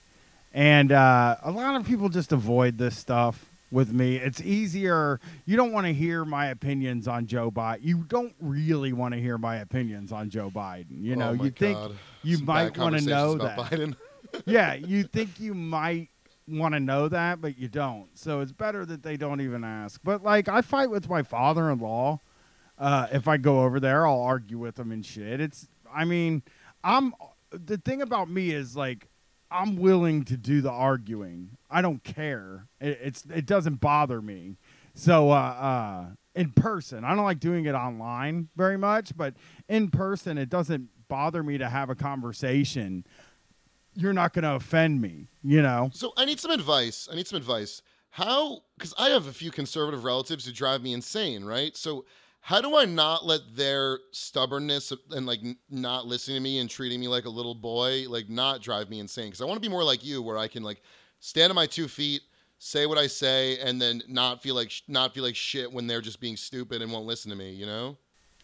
and uh, a lot of people just avoid this stuff with me. It's easier. You don't want to hear my opinions on Joe Biden. You don't really want to hear my opinions on Joe Biden. You know, Oh you think God. you Some might want to know that. Biden. yeah, you think you might want to know that, but you don't. So it's better that they don't even ask. But like, I fight with my father-in-law. Uh, if I go over there, I'll argue with him and shit. It's, I mean, I'm. The thing about me is like, I'm willing to do the arguing. I don't care. It, it's it doesn't bother me. So uh, uh, in person, I don't like doing it online very much, but in person, it doesn't bother me to have a conversation you're not going to offend me, you know? So I need some advice. I need some advice. How? Because I have a few conservative relatives who drive me insane, right? So how do I not let their stubbornness and like not listening to me and treating me like a little boy like not drive me insane? Because I want to be more like you, where I can like stand on my two feet, say what I say, and then not feel like sh- not feel like shit when they're just being stupid and won't listen to me. You know?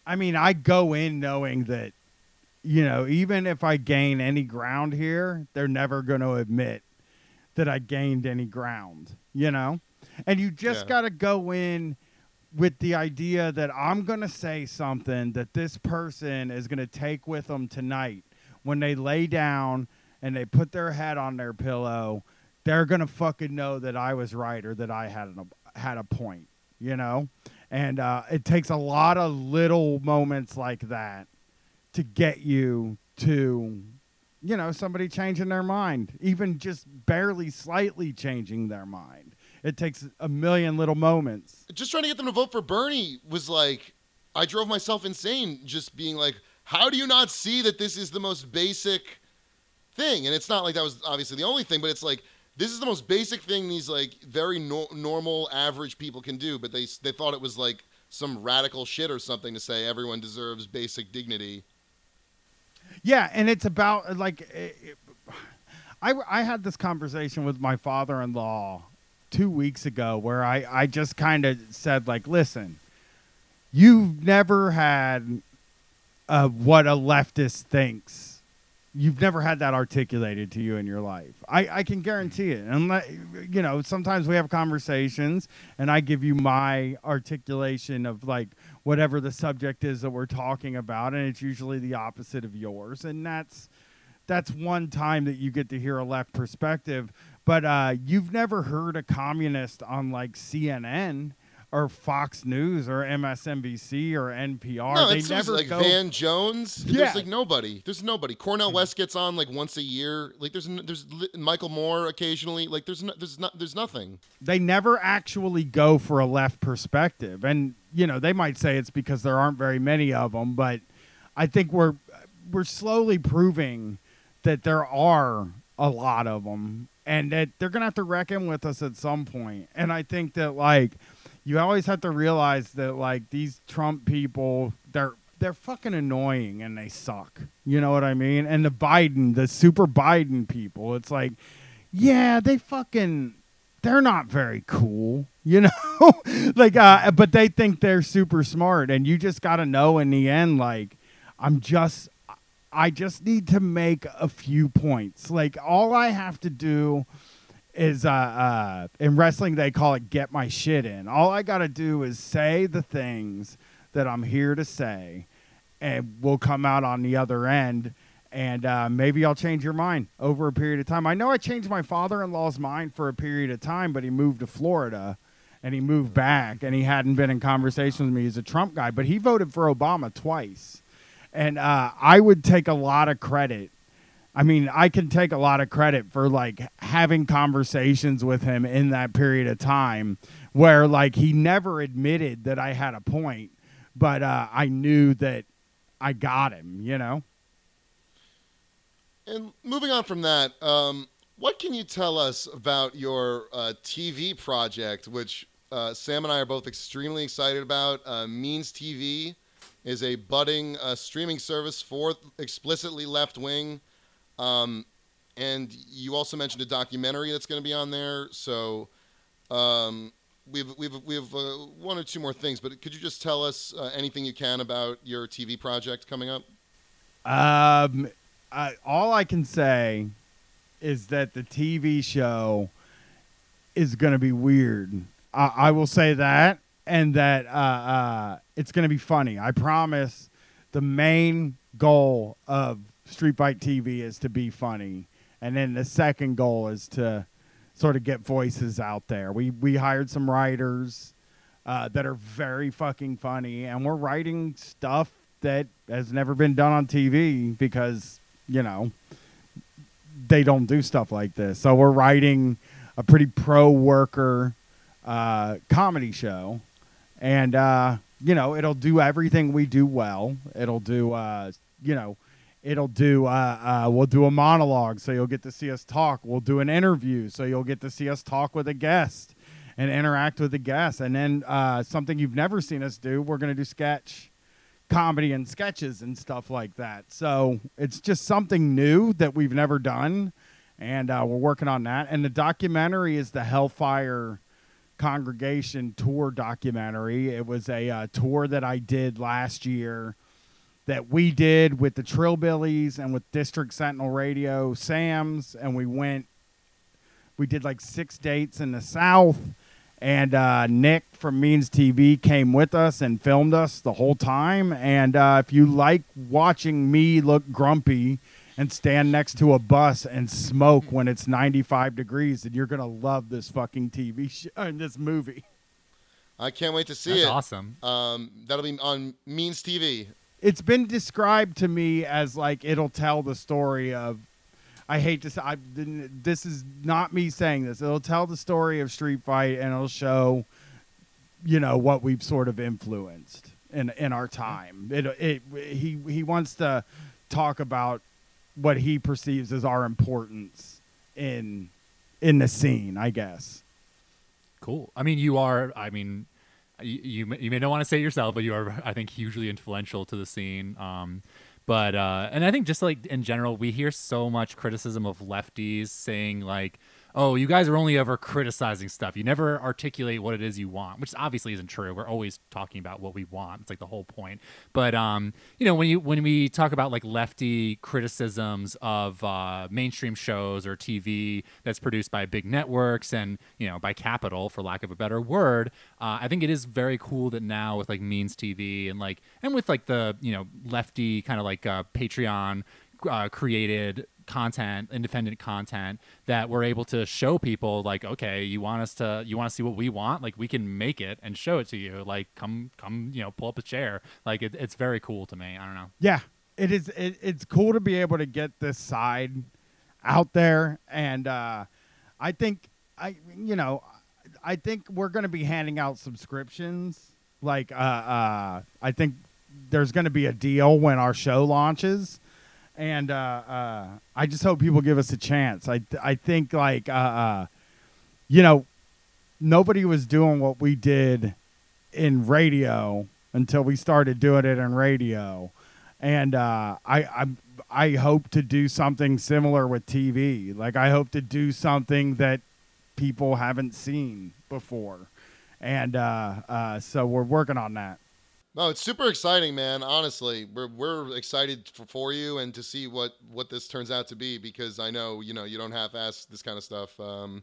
I mean, I go in knowing that, you know, even if I gain any ground here, they're never going to admit that I gained any ground, you know? And you just Yeah. got to go in with the idea that I'm going to say something that this person is going to take with them tonight when they lay down and they put their head on their pillow. They're going to fucking know that I was right or that I had, an, had a point, you know? And uh, it takes a lot of little moments like that to get you to, you know, somebody changing their mind, even just barely slightly changing their mind. It takes a million little moments. just trying to get them to vote for Bernie was like, I drove myself insane just being like, how do you not see that this is the most basic thing? And it's not like that was obviously the only thing, but it's like, this is the most basic thing these like very no- normal, average people can do. But they they thought it was like some radical shit or something to say everyone deserves basic dignity. Yeah, and it's about like it, I I had this conversation with my father-in-law 2 weeks ago where I I just kind of said like, "Listen, you've never had uh, what a leftist thinks. You've never had that articulated to you in your life. I, I can guarantee it. And let, you know, sometimes we have conversations, and I give you my articulation of like whatever the subject is that we're talking about, and it's usually the opposite of yours. And that's that's one time that you get to hear a left perspective. But uh, you've never heard a communist on like CNN or Fox News or MSNBC or NPR. No, they it's never like go. Van Jones. Yeah. There's like nobody. There's nobody. Cornel West gets on like once a year. Like there's there's Michael Moore occasionally. Like there's no, there's not there's nothing. they never actually go for a left perspective, and you know they might say it's because there aren't very many of them, but I think we're we're slowly proving that there are a lot of them, and that they're gonna have to reckon with us at some point. And I think that like you always have to realize that like these Trump people, they're they're fucking annoying and they suck. You know what I mean? And the Biden, the super Biden people, it's like, yeah, they fucking they're not very cool, you know? like uh but they think they're super smart and you just got to know in the end like I'm just I just need to make a few points. Like all I have to do is uh, uh in wrestling they call it get my shit in. All I got to do is say the things that I'm here to say and we'll come out on the other end and uh, maybe I'll change your mind over a period of time. I know I changed my father-in-law's mind for a period of time, but he moved to Florida and he moved back and he hadn't been in conversation with me as a Trump guy, but he voted for Obama twice. And uh, I would take a lot of credit. I mean, I can take a lot of credit for like having conversations with him in that period of time where like he never admitted that I had a point, but uh, I knew that I got him, you know? And moving on from that, um, what can you tell us about your uh, TV project, which uh, Sam and I are both extremely excited about? Uh, Means TV is a budding uh, streaming service for explicitly left wing. Um, and you also mentioned a documentary that's going to be on there. So um, we've we've we've uh, one or two more things, but could you just tell us uh, anything you can about your TV project coming up? Um, I, all I can say is that the TV show is going to be weird. I, I will say that, and that uh, uh, it's going to be funny. I promise. The main goal of Street Fight TV is to be funny, and then the second goal is to sort of get voices out there. We we hired some writers uh, that are very fucking funny, and we're writing stuff that has never been done on TV because you know they don't do stuff like this. So we're writing a pretty pro worker uh, comedy show, and uh, you know it'll do everything we do well. It'll do uh, you know. It'll do. Uh, uh, we'll do a monologue, so you'll get to see us talk. We'll do an interview, so you'll get to see us talk with a guest and interact with the guest. And then uh, something you've never seen us do, we're going to do sketch comedy and sketches and stuff like that. So it's just something new that we've never done, and uh, we're working on that. And the documentary is the Hellfire Congregation tour documentary. It was a uh, tour that I did last year that we did with the Trillbillies and with District Sentinel Radio, Sam's, and we went. We did like six dates in the South and uh, Nick from Means TV came with us and filmed us the whole time. And uh, if you like watching me look grumpy and stand next to a bus and smoke when it's 95 degrees, then you're gonna love this fucking TV show and this movie. I can't wait to see That's it. awesome. Um, that'll be on Means TV. It's been described to me as like it'll tell the story of. I hate to say I, this is not me saying this. It'll tell the story of Street Fight and it'll show, you know, what we've sort of influenced in in our time. It it he he wants to talk about what he perceives as our importance in in the scene. I guess. Cool. I mean, you are. I mean, you you may, not want to say it yourself, but you are. I think hugely influential to the scene. Um, but uh, and I think just like in general, we hear so much criticism of lefties saying like, "Oh, you guys are only ever criticizing stuff. You never articulate what it is you want," which obviously isn't true. We're always talking about what we want. It's like the whole point. But um, you know, when you when we talk about like lefty criticisms of uh, mainstream shows or TV that's produced by big networks and you know by capital, for lack of a better word, uh, I think it is very cool that now with like Means TV and like and with like the you know lefty kind of like uh, Patreon uh, created content, independent content that we're able to show people like, okay, you want us to, you want to see what we want, like we can make it and show it to you. Like, come, come, you know, pull up a chair. Like, it, it's very cool to me. I don't know. Yeah, it is. It, it's cool to be able to get this side out there, and uh, I think I, you know, I think we're going to be handing out subscriptions. Like, uh, uh, I think there's going to be a deal when our show launches, and uh, uh, I just hope people give us a chance. I, I think like, uh, uh, you know, nobody was doing what we did in radio until we started doing it in radio and uh, I, I I hope to do something similar with TV. Like I hope to do something that people haven't seen before, and uh, so we're working on that. No, it's super exciting, man. Honestly, we're we're excited for, for you and to see what what this turns out to be because I know you know you don't half ass this kind of stuff. Um,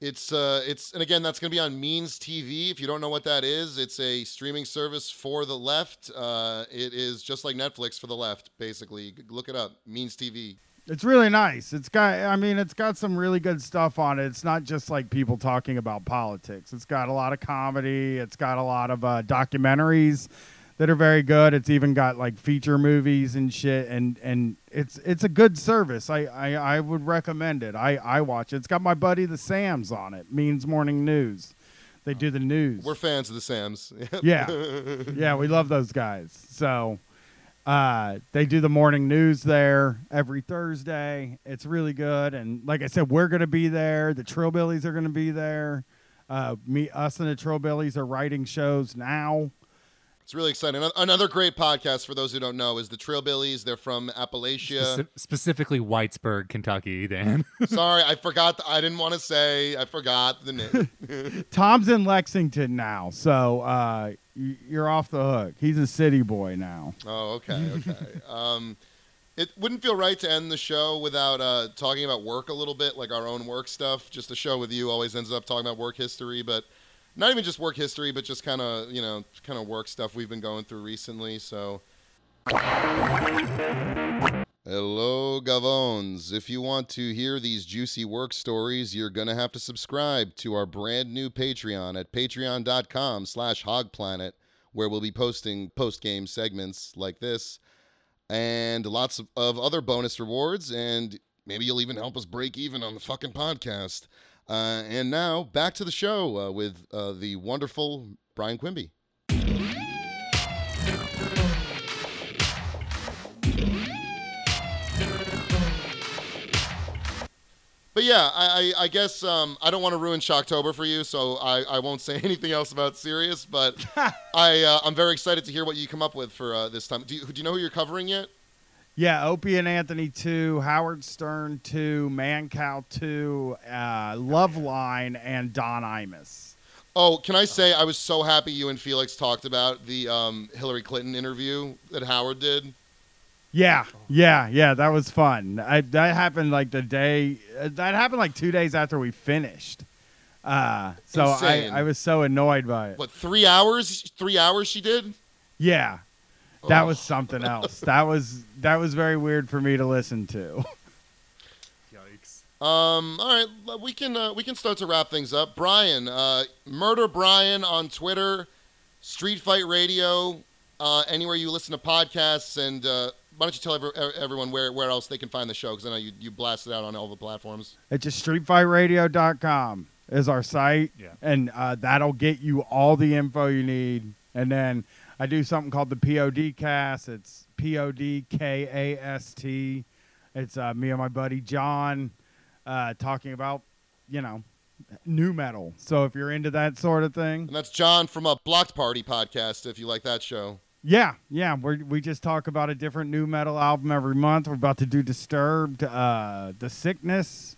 it's uh, it's and again that's going to be on Means TV. If you don't know what that is, it's a streaming service for the left. Uh, it is just like Netflix for the left, basically. Look it up, Means TV. It's really nice. It's got I mean it's got some really good stuff on it. It's not just like people talking about politics. It's got a lot of comedy. It's got a lot of uh, documentaries that are very good. It's even got like feature movies and shit, and and it's it's a good service. I I, I would recommend it. I I watch it. It's got my buddy the Sam's on it. Means Morning News. They do the news. We're fans of the Sams. yeah, yeah, we love those guys. So. Uh, they do the morning news there every Thursday. It's really good, and like I said, we're gonna be there. The Trillbillies are gonna be there. Uh, me, us, and the Trillbillies are writing shows now. It's really exciting. Another great podcast for those who don't know is the Trillbillies. They're from Appalachia. Speci- specifically, Whitesburg, Kentucky. Dan. Sorry, I forgot. The, I didn't want to say. I forgot the name. Tom's in Lexington now, so uh, you're off the hook. He's a city boy now. oh, okay, okay. Um, it wouldn't feel right to end the show without uh, talking about work a little bit, like our own work stuff. Just a show with you always ends up talking about work history, but not even just work history, but just kind of you know kind of work stuff we've been going through recently. So. Hello, Gavones. If you want to hear these juicy work stories, you're going to have to subscribe to our brand new Patreon at patreon.com slash hogplanet, where we'll be posting post-game segments like this and lots of, of other bonus rewards, and maybe you'll even help us break even on the fucking podcast. Uh, and now, back to the show uh, with uh, the wonderful Brian Quimby. But yeah, I, I, I guess um, I don't want to ruin Shocktober for you, so I, I won't say anything else about Sirius. But I uh, I'm very excited to hear what you come up with for uh, this time. Do you, do you know who you're covering yet? Yeah, Opie and Anthony two, Howard Stern two, Mancow two, uh, Loveline, and Don Imus. Oh, can I say I was so happy you and Felix talked about the um, Hillary Clinton interview that Howard did. Yeah, yeah, yeah. That was fun. I, that happened like the day. uh, That happened like two days after we finished. Uh, so I, I was so annoyed by it. What three hours? Three hours she did. Yeah, that Oh. was something else. that was that was very weird for me to listen to. Yikes. Um. All right, we can uh, we can start to wrap things up. Brian, uh, murder Brian on Twitter, Street Fight Radio, uh, anywhere you listen to podcasts, and uh, why don't you tell every, everyone where where else they can find the show? Because I know you you blasted out on all the platforms. It's just streetfightradio.com is our site, Yeah. and uh, that'll get you all the info you need. And then I do something called the POD cast. It's P O D K A S T. It's uh, me and my buddy John uh, talking about, you know, nu metal. So if you're into that sort of thing, And that's John from a Blocked Party podcast. If you like that show. Yeah, yeah. We we just talk about a different nu metal album every month. We're about to do Disturbed, uh, The Sickness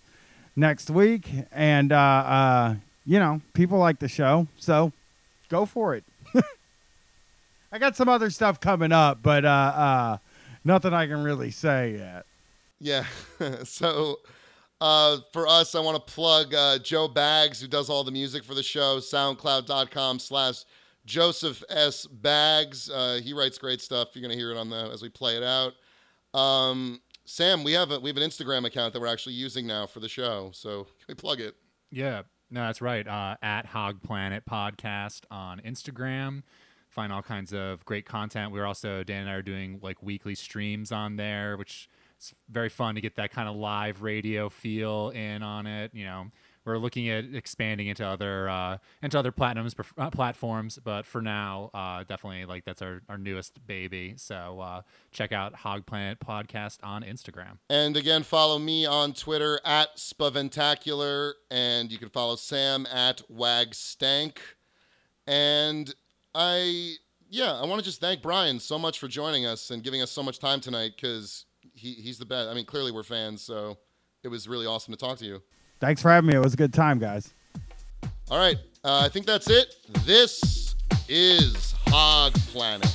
next week, and uh, uh, you know, people like the show, so go for it. I got some other stuff coming up, but uh, uh, nothing I can really say yet. Yeah. so uh, for us, I want to plug uh, Joe Bags, who does all the music for the show, soundcloud.com slash Joseph S. Bags. Uh, he writes great stuff. You're going to hear it on the as we play it out. Um, Sam, we have a we have an Instagram account that we're actually using now for the show, so can we plug it? Yeah, no, that's right. Uh, at Hog Planet Podcast on Instagram. Find all kinds of great content. We're also Dan and I are doing like weekly streams on there, which is very fun to get that kind of live radio feel in on it. You know, we're looking at expanding into other uh, into other platinums uh, platforms, but for now, uh, definitely like that's our, our newest baby. So uh, check out Hog Planet Podcast on Instagram. And again, follow me on Twitter at Spaventacular, and you can follow Sam at Wagstank. And I yeah, I want to just thank Brian so much for joining us and giving us so much time tonight because he, he's the best. I mean, clearly we're fans, so it was really awesome to talk to you. Thanks for having me. It was a good time, guys. All right, uh, I think that's it. This is Hog Planet.